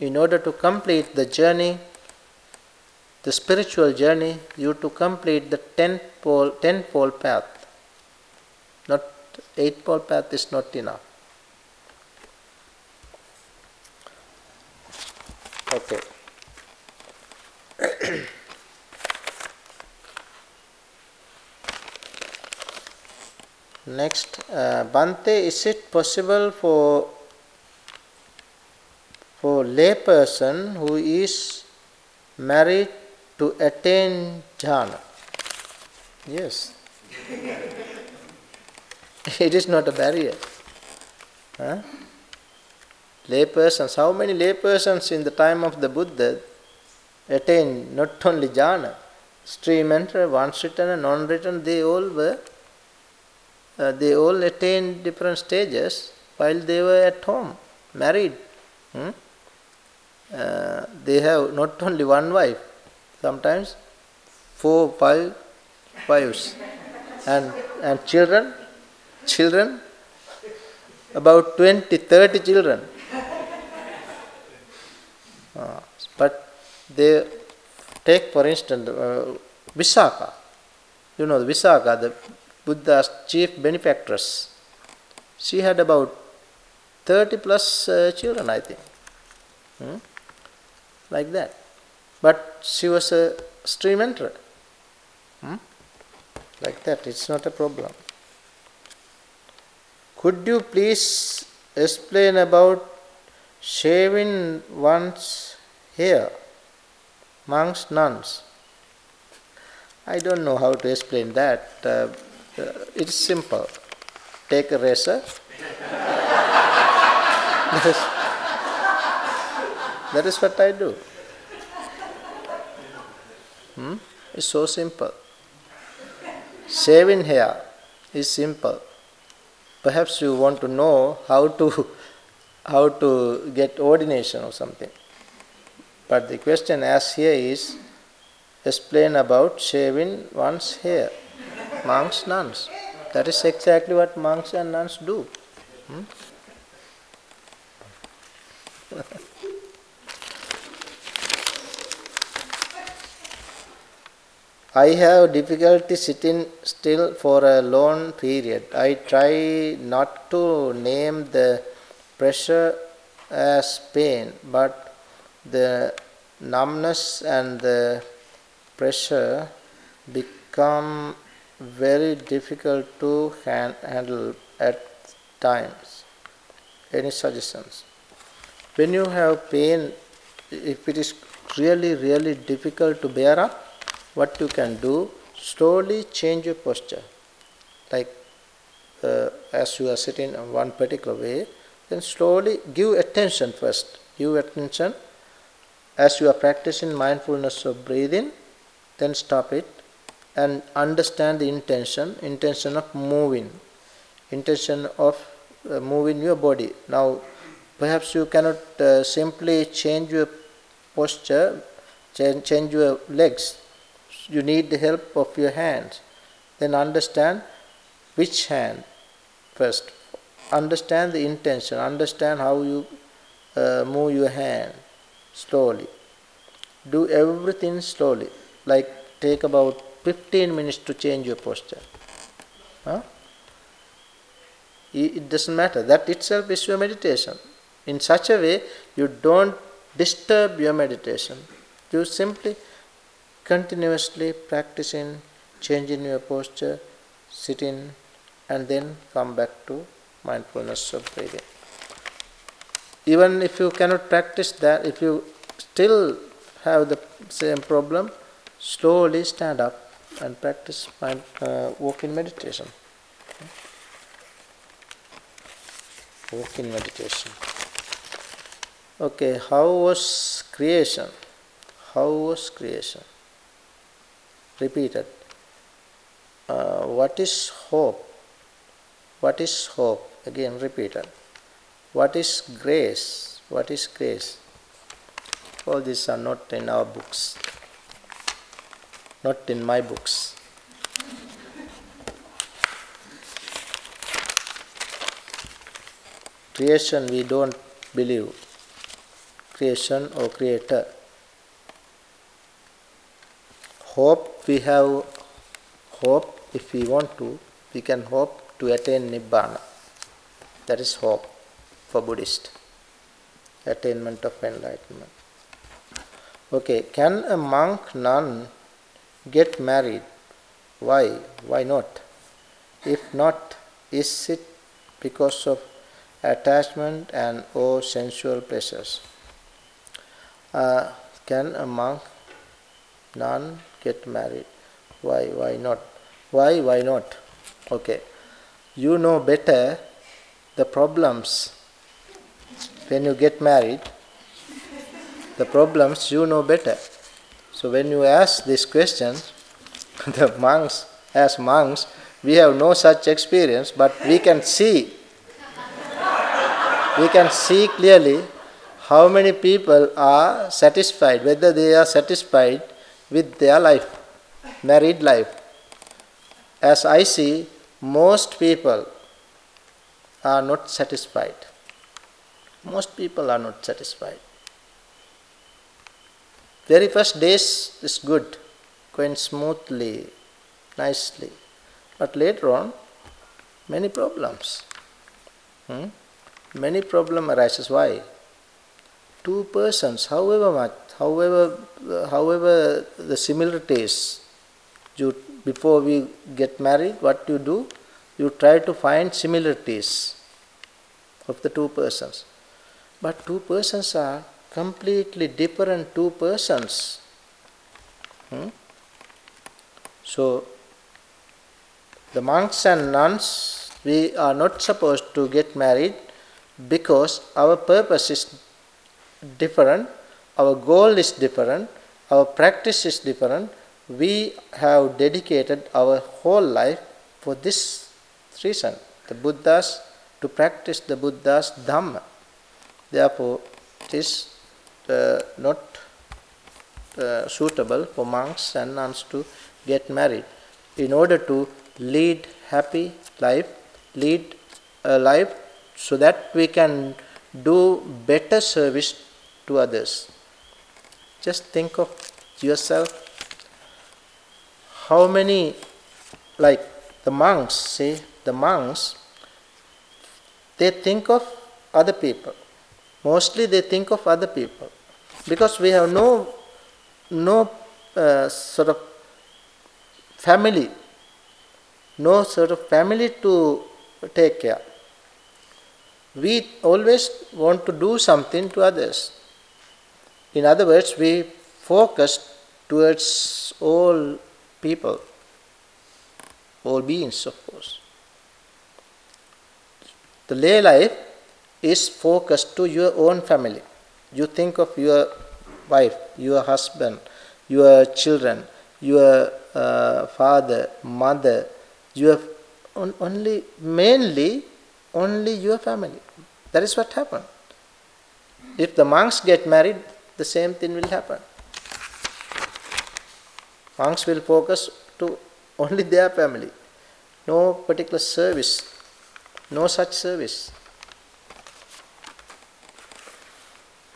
S1: In order to complete the journey, the spiritual journey, you to complete the tenfold, tenfold path. Not eightfold path is not enough. Okay. Next, uh, Bhante, is it possible for for layperson who is married to attain jhana? Yes. it is not a barrier. Huh? Laypersons, how many laypersons in the time of the Buddha attained not only jhana, stream enterer, once-returner and non-returner, they all were uh, they all attained different stages while they were at home, married. Hmm? Uh, they have not only one wife, sometimes four, five wives, and and children, children, about 20, 30 children. Uh, but they take, for instance, uh, Visakha. You know, Visakha, the Buddha's chief benefactress. She had about 30 plus uh, children, I think. Hmm? Like that. But she was a stream enterer. Hmm? Like that, it's not a problem. Could you please explain about shaving one's hair? Monks, nuns. I don't know how to explain that. Uh, it's simple. Take a razor. that, is, that is what I do. Hmm? It's so simple. Shaving hair is simple. Perhaps you want to know how to how to get ordination or something. But the question asked here is explain about shaving one's hair monks, nuns. That is exactly what monks and nuns do. Hmm? I have difficulty sitting still for a long period. I try not to name the pressure as pain, but the numbness and the pressure become very difficult to hand, handle at times. Any suggestions? When you have pain, if it is really, really difficult to bear up, what you can do, slowly change your posture. Like uh, as you are sitting in one particular way, then slowly give attention first. Give attention as you are practicing mindfulness of breathing, then stop it and understand the intention, intention of moving, intention of uh, moving your body. Now, perhaps you cannot uh, simply change your posture, change, change your legs. You need the help of your hands. Then understand which hand first. Understand the intention, understand how you uh, move your hand slowly. Do everything slowly, like take about 15 minutes to change your posture. Huh? It doesn't matter. That itself is your meditation. In such a way, you don't disturb your meditation. You simply continuously practicing changing your posture, sitting, and then come back to mindfulness of breathing. Even if you cannot practice that, if you still have the same problem, slowly stand up and practice mind, uh, walking meditation. Walking meditation. Okay, how was creation? How was creation? Repeated. Uh, what is hope? What is hope? Again, repeated. What is grace? What is grace? All these are not in our books, not in my books. Creation, we don't believe. Creation or creator. Hope, we have hope if we want to, we can hope to attain Nibbana. That is hope for Buddhist. Attainment of enlightenment. Okay, can a monk, nun get married? Why? Why not? If not, is it because of attachment and or sensual pleasures? Uh, can a monk, nun get married? Why? Why not? Why? Why not? Okay. You know better the problems when you get married. The problems you know better. So when you ask this question, the monks, as monks, we have no such experience, but we can see, we can see clearly how many people are satisfied, whether they are satisfied with their life, married life. As I see, most people are not satisfied. Most people are not satisfied. Very first days is good, going smoothly, nicely. But later on, many problems. Hmm? Many problem arises. Why? Two persons, however much, however, however the similarities, you, before we get married, what you do? You try to find similarities of the two persons. But two persons are completely different two persons. Hmm? So, the monks and nuns, we are not supposed to get married because our purpose is different, our goal is different, our practice is different. We have dedicated our whole life for this reason. The Buddhas, to practice the Buddha's Dhamma. Therefore, it is not uh, suitable for monks and nuns to get married. In order to lead happy life, lead a life so that we can do better service to others. Just think of yourself. How many, like the monks, see, the monks, they think of other people. Mostly they think of other people because we have no no uh, sort of family, no sort of family to take care. We always want to do something to others. In other words, we focus towards all people, all beings, of course. The lay life is focused to your own family. You think of your wife, your husband, your children, your uh, father, mother, your on, only mainly only your family. That is what happened. If the monks get married, the same thing will happen. Monks will focus to only their family. No particular service. No such service.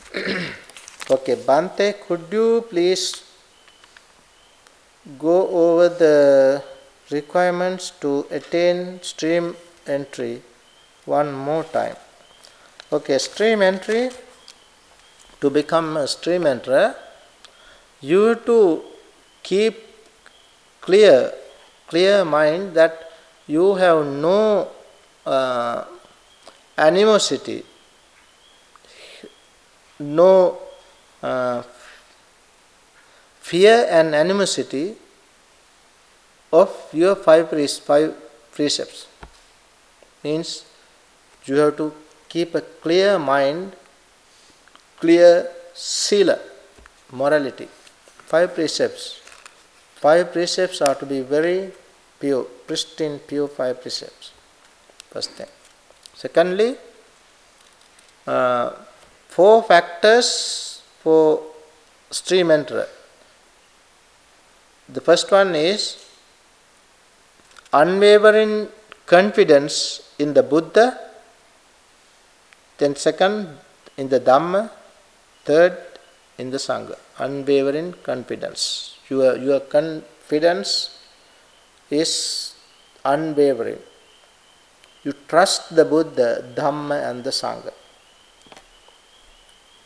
S1: okay, Bhante, could you please go over the requirements to attain stream entry one more time. Okay, stream entry to become a stream enterer, you have to keep clear, clear mind that you have no uh, animosity, no uh, fear and animosity of your five, five precepts. Means you have to keep a clear mind, clear sila, morality. Five precepts. Five precepts are to be very pure, pristine, pure five precepts. First thing. Secondly, uh, four factors for stream enterer. The first one is unwavering confidence in the Buddha, then second in the Dhamma, third in the Sangha. Unwavering confidence. Your, your confidence is unwavering. You trust the Buddha, Dhamma, and the Sangha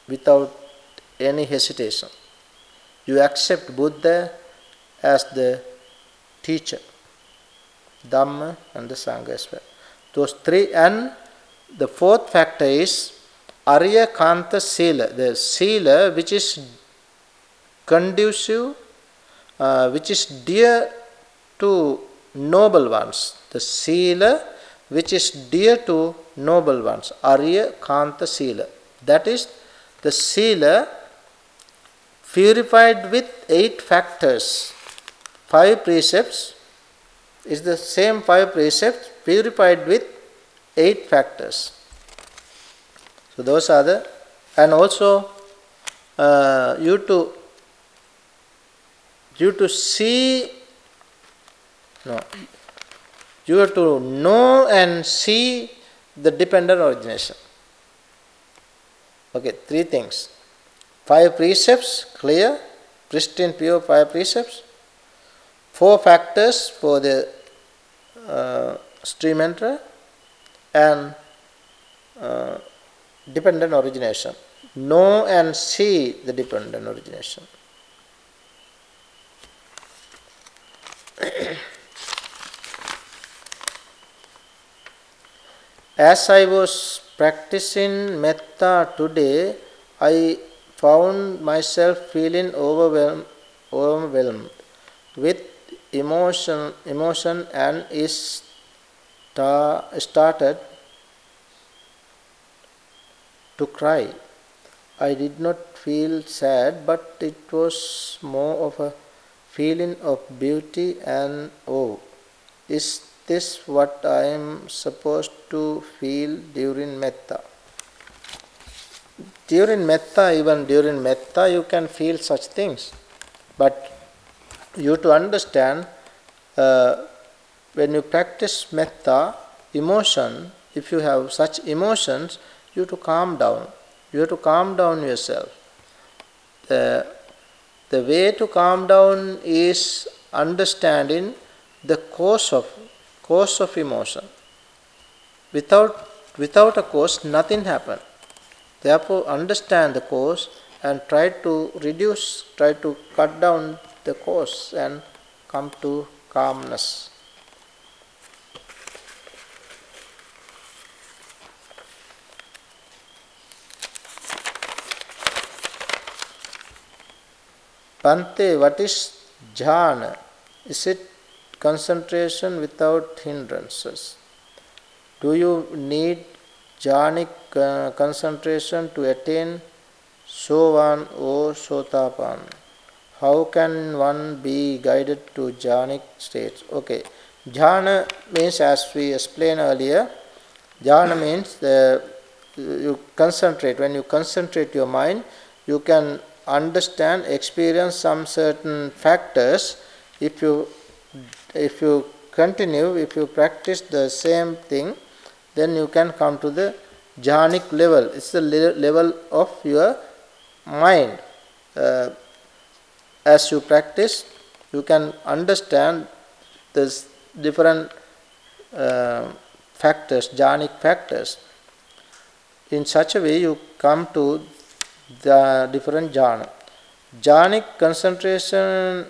S1: without any hesitation. You accept Buddha as the teacher. Dhamma and the Sangha as well. Those three, and the fourth factor is Arya Kanta Sila, the Sila which is conducive, uh, which is dear to noble ones. The Sila which is dear to noble ones. Arya Kanta Sila. That is the Sila purified with eight factors, five precepts is the same five precepts purified with eight factors. So those are the and also uh, you to you to see no you have to know and see the dependent origination. Okay, three things. Five precepts, clear, pristine, pure five precepts four factors for the uh, stream enterer and uh, dependent origination. Know and see the dependent origination. As I was practicing metta today, I found myself feeling overwhelmed, overwhelmed with emotion, emotion and is ta- started to cry. I did not feel sad, but it was more of a feeling of beauty and awe. Is this what I am supposed to feel during metta? During metta, even during metta, you can feel such things. But you to understand uh, when you practice metta, emotion, if you have such emotions, you to calm down. You have to calm down yourself. The, the way to calm down is understanding the cause of cause of emotion. Without without a cause, nothing happens. Therefore, understand the cause and try to reduce, try to cut down the cause and come to calmness. Bhante, what is jhana? Is it concentration without hindrances? Do you need jhanic uh, concentration to attain sovan or sotapan? how can one be guided to jhanic states? Okay, jhana means, as we explained earlier, jhana means the, you concentrate. When you concentrate your mind, you can understand, experience some certain factors. If you if you continue, if you practice the same thing, then you can come to the jhanic level. It's the level of your mind. Uh, as you practice, you can understand this different uh, factors, jhanic factors. In such a way, you come to the different jhana. Jhanic concentration,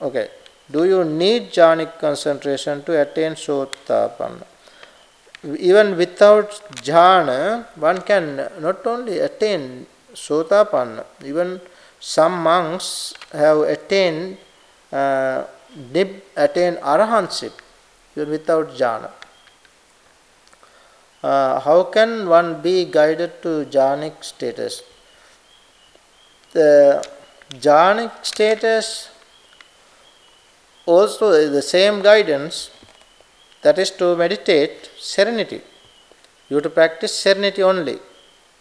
S1: okay, do you need jhanic concentration to attain sotapanna? Even without jhana, one can not only attain sotapanna, even some monks have attained uh, attained arahantship even without jhana. Uh, how can one be guided to jhanic status? The jhanic status also the same guidance that is to meditate serenity. You have to practice serenity only.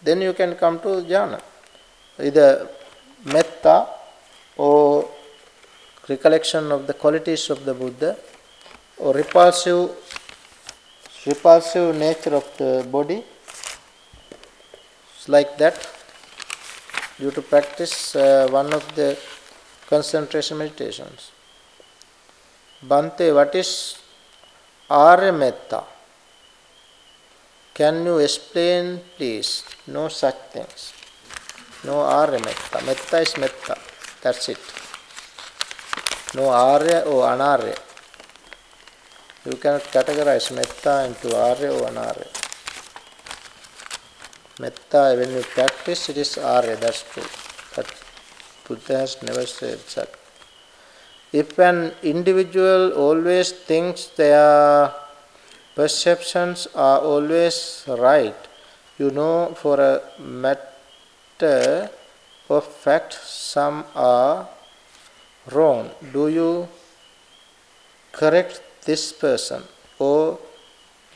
S1: Then you can come to jhana. Either metta or recollection of the qualities of the Buddha or repulsive repulsive nature of the body. It's like that. You to practice uh, one of the concentration meditations. Bante, what is Arya Metta? Can you explain, please? No such things. No Arya Metta. Metta is Metta. That's it. No Arya or Anarya. You cannot categorize Metta into Arya or Anarya. Metta, when you practice, it is Arya, that's true. But Buddha has never said that. If an individual always thinks their perceptions are always right, you know for a matter of fact some are wrong. Do you correct this person or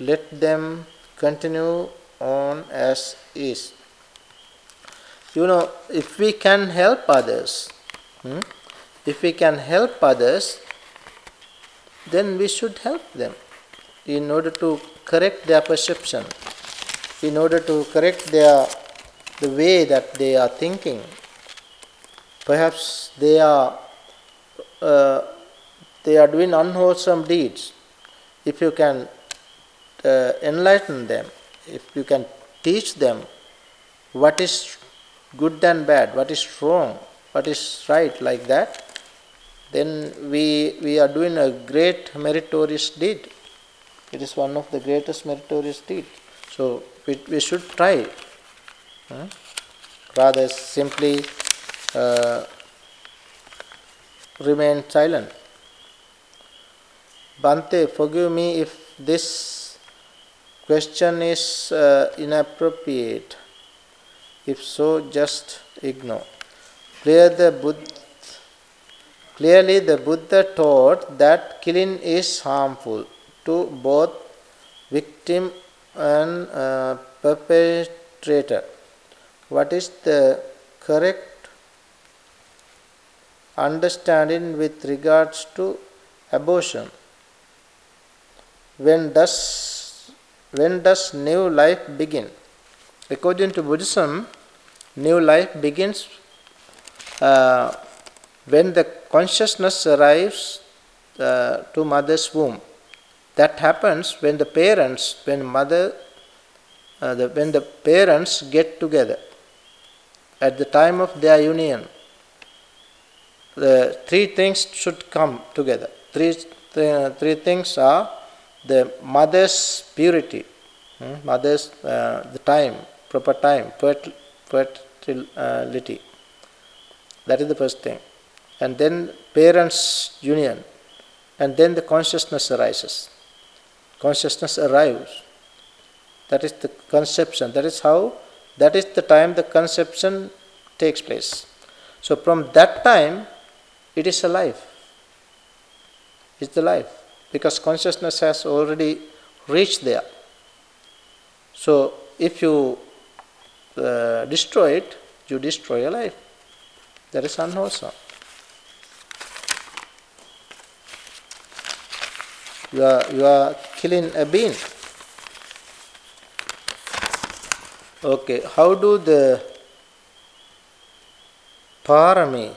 S1: let them continue on as is? You know, if we can help others, hmm, if we can help others, then we should help them in order to correct their perception, in order to correct their the way that they are thinking. Perhaps they are uh, they are doing unwholesome deeds. If you can uh, enlighten them, if you can teach them what is good and bad, what is wrong, what is right, like that, then we, we are doing a great meritorious deed. It is one of the greatest meritorious deeds. So we, we should try. Huh? Rather simply uh, remain silent. Bhante, forgive me if this question is uh, inappropriate. If so, just ignore. Clear the Buddha Clearly, the Buddha taught that killing is harmful to both victim and uh, perpetrator. What is the correct understanding with regards to abortion? When does when does new life begin? According to Buddhism, new life begins uh, when the consciousness arrives uh, to mother's womb. That happens when the parents, when mother, uh, the, when the parents get together at the time of their union. The three things should come together. Three, th- three things are the mother's purity, hmm? mother's uh, the time, proper time, fertility. That is the first thing and then parents' union, and then the consciousness arises. Consciousness arrives. That is the conception. That is how, that is the time the conception takes place. So from that time, it is a life. It's the life. Because consciousness has already reached there. So if you uh, destroy it, you destroy a life. That is unwholesome. You are, you are killing a being. Okay, how do the parami,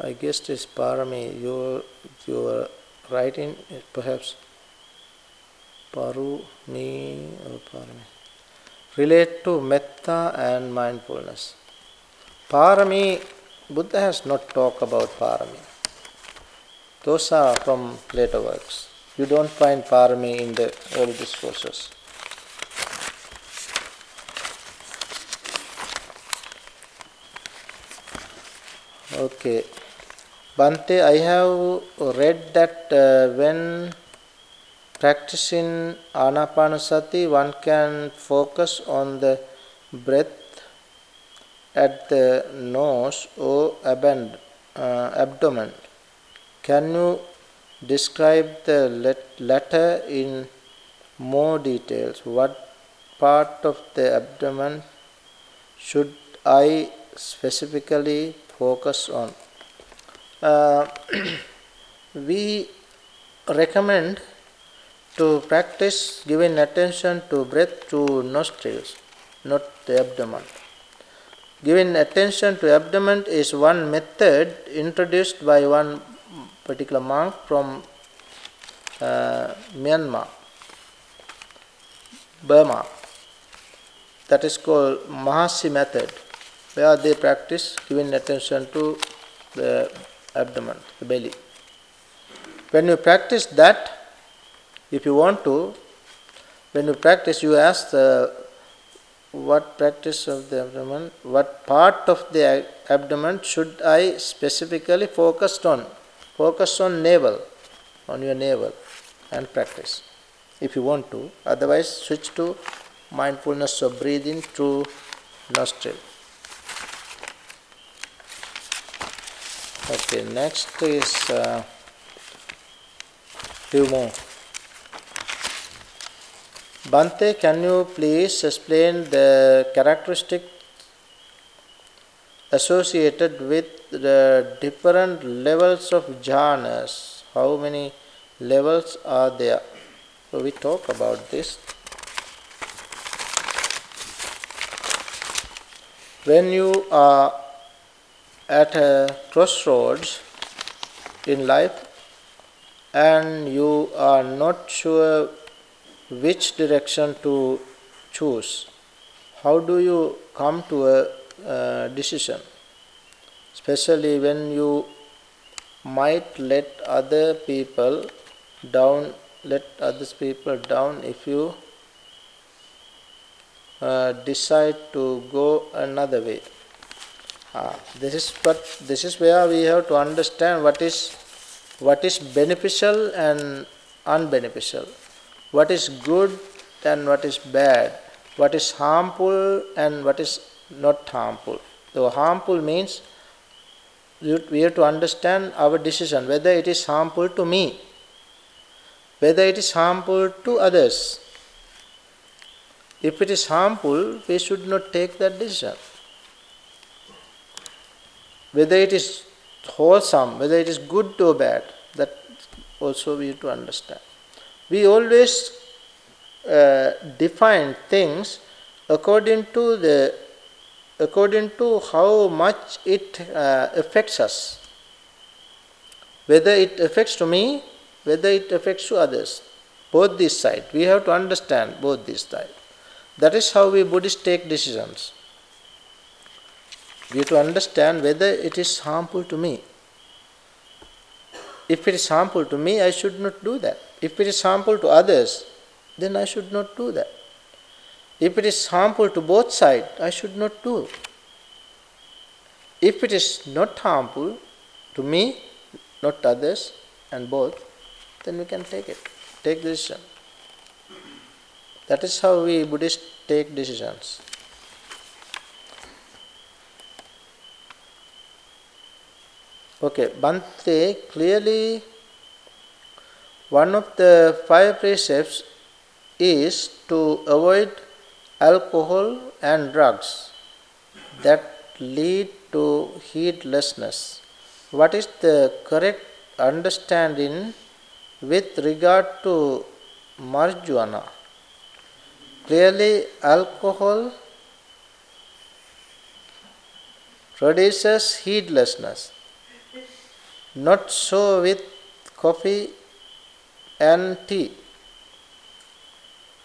S1: I guess this parami, you, you are writing it perhaps or parami, relate to metta and mindfulness. Parami, Buddha has not talked about parami. Those are from later works. You don't find parami in the early discourses. Okay. Bhante, I have read that uh, when practicing anapanasati, one can focus on the breath at the nose or aband, uh, abdomen. Can you describe the let- latter in more details? What part of the abdomen should I specifically focus on? Uh, we recommend to practice giving attention to breath to nostrils, not the abdomen. Giving attention to abdomen is one method introduced by one particular monk from uh, Myanmar, Burma. That is called Mahasi method, where they practice giving attention to the abdomen, the belly. When you practice that, if you want to, when you practice, you ask the what practice of the abdomen, what part of the abdomen should I specifically focus on? Focus on navel, on your navel, and practice if you want to. Otherwise, switch to mindfulness of breathing through nostril. Okay, next is uh, more. Bhante, can you please explain the characteristic associated with the different levels of jhanas? How many levels are there? So we talk about this. When you are at a crossroads in life and you are not sure which direction to choose, how do you come to a uh, decision? Especially when you might let other people down, let other people down if you uh, decide to go another way. Ah, this is what this is where we have to understand what is what is beneficial and unbeneficial, what is good and what is bad, what is harmful and what is not harmful. So harmful means we have to understand our decision whether it is harmful to me, whether it is harmful to others. If it is harmful, we should not take that decision whether it is wholesome, whether it is good or bad, that also we have to understand. We always uh, define things according to the according to how much it uh, affects us. Whether it affects to me, whether it affects to others. Both these sides. We have to understand both these sides. That is how we Buddhists take decisions. We have to understand whether it is harmful to me. If it is harmful to me, I should not do that. If it is harmful to others, then I should not do that. If it is harmful to both sides, I should not do. If it is not harmful to me, not others, and both, then we can take it, take the decision. That is how we Buddhists take decisions. Okay, Bhante, clearly one of the five precepts is to avoid alcohol and drugs that lead to heedlessness. What is the correct understanding with regard to marijuana? Clearly, alcohol produces heedlessness. Not so with coffee and tea.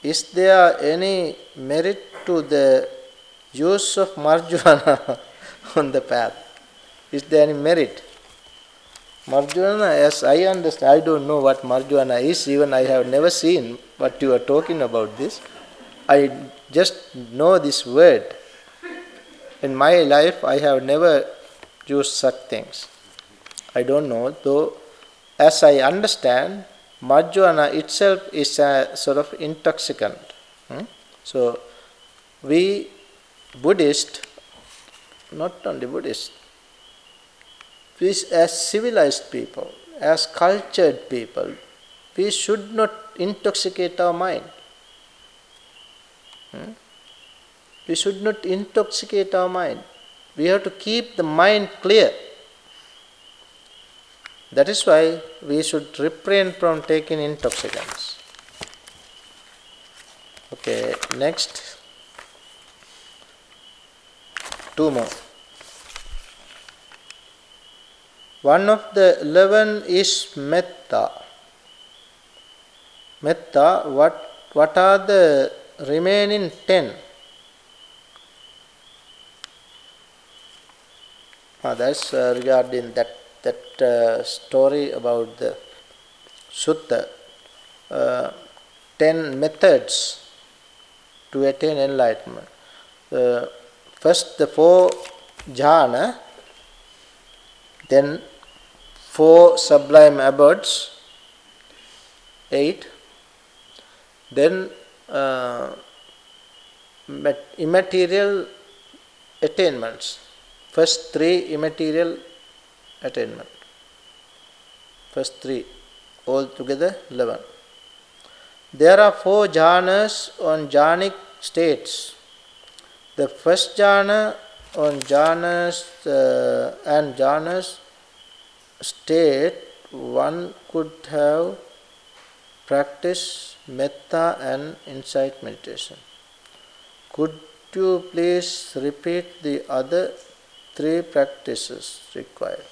S1: Is there any merit to the use of marijuana on the path? Is there any merit? Marijuana, as I understand, I don't know what marijuana is, even I have never seen what you are talking about this. I just know this word. In my life, I have never used such things. I don't know, though, as I understand, marijuana itself is a sort of intoxicant. Hmm? So, we Buddhist, not only Buddhist, we as civilized people, as cultured people, we should not intoxicate our mind. Hmm? We should not intoxicate our mind. We have to keep the mind clear. That is why we should refrain from taking intoxicants. Okay, next. Two more. One of the eleven is metta. Metta, what, what are the remaining ten? Ah, that's uh, regarding that that uh, story about the sutta, uh, ten methods to attain enlightenment. Uh, first, the four jhana, then four sublime abodes, eight, then uh, immaterial attainments. First three immaterial attainment. First three, all together 11. There are four jhanas on jhanic states. The first jhana on jhanas uh, and jhanas state one could have practiced metta and insight meditation. Could you please repeat the other three practices required?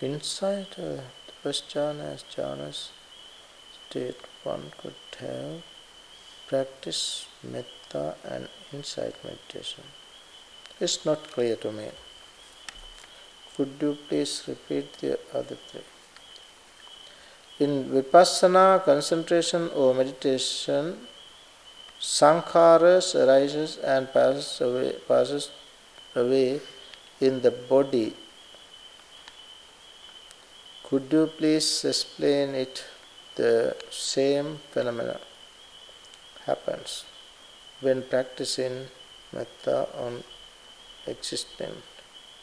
S1: Inside uh, the first as jhanas state one could have practice metta and insight meditation. It's not clear to me. Could you please repeat the other three? In vipassana concentration or meditation, sankharas arises and passes away, passes away in the body could you please explain it? The same phenomena happens when practicing metta on existent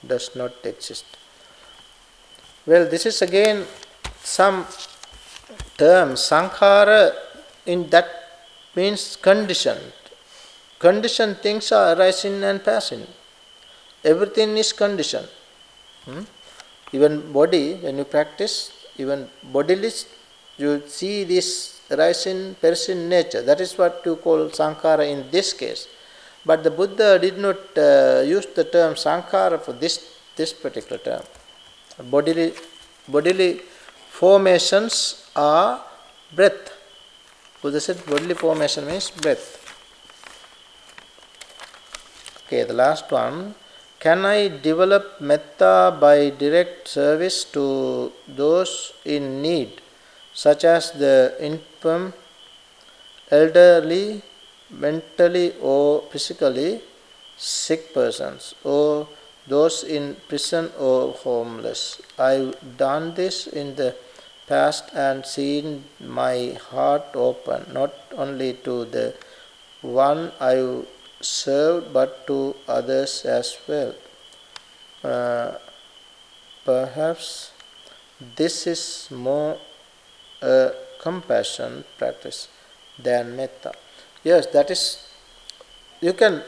S1: does not exist. Well, this is again some term sankhara in that means conditioned. Conditioned things are arising and passing. Everything is conditioned. Hmm? Even body, when you practice, even bodily, you see this rising, perishing nature. That is what you call sankhara in this case. But the Buddha did not uh, use the term sankhara for this, this particular term. Bodily, bodily formations are breath. Buddha said bodily formation means breath. Okay, the last one. Can I develop metta by direct service to those in need, such as the infirm, elderly, mentally or physically sick persons, or those in prison or homeless? I've done this in the past and seen my heart open not only to the one I served but to others as well. Uh, perhaps this is more a compassion practice than metta. Yes, that is. You can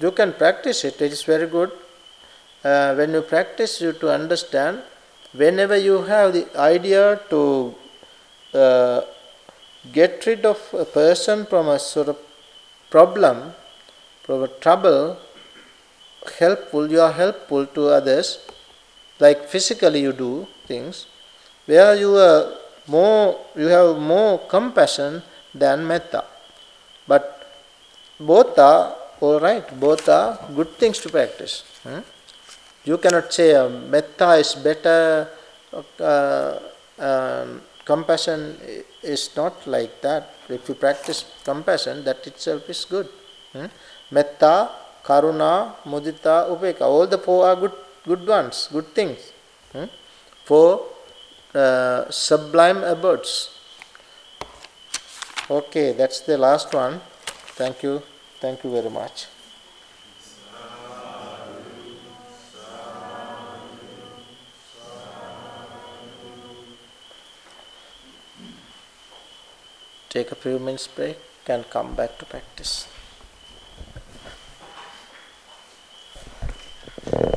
S1: you can practice it. It is very good. Uh, when you practice, you to understand. Whenever you have the idea to uh, get rid of a person from a sort of problem, a trouble, helpful, you are helpful to others, like physically you do things, where you are more, you have more compassion than metta. But both are all right, both are good things to practice. Hmm? You cannot say uh, metta is better, uh, um, compassion is not like that. If you practice compassion, that itself is good. Hmm? Metta, karuna, mudita, upekkha, all the four are good, good ones, good things. Hmm? Four uh, sublime abodes. Okay, that's the last one. Thank you. Thank you very much. Take a few minutes break and come back to practice. Thank you.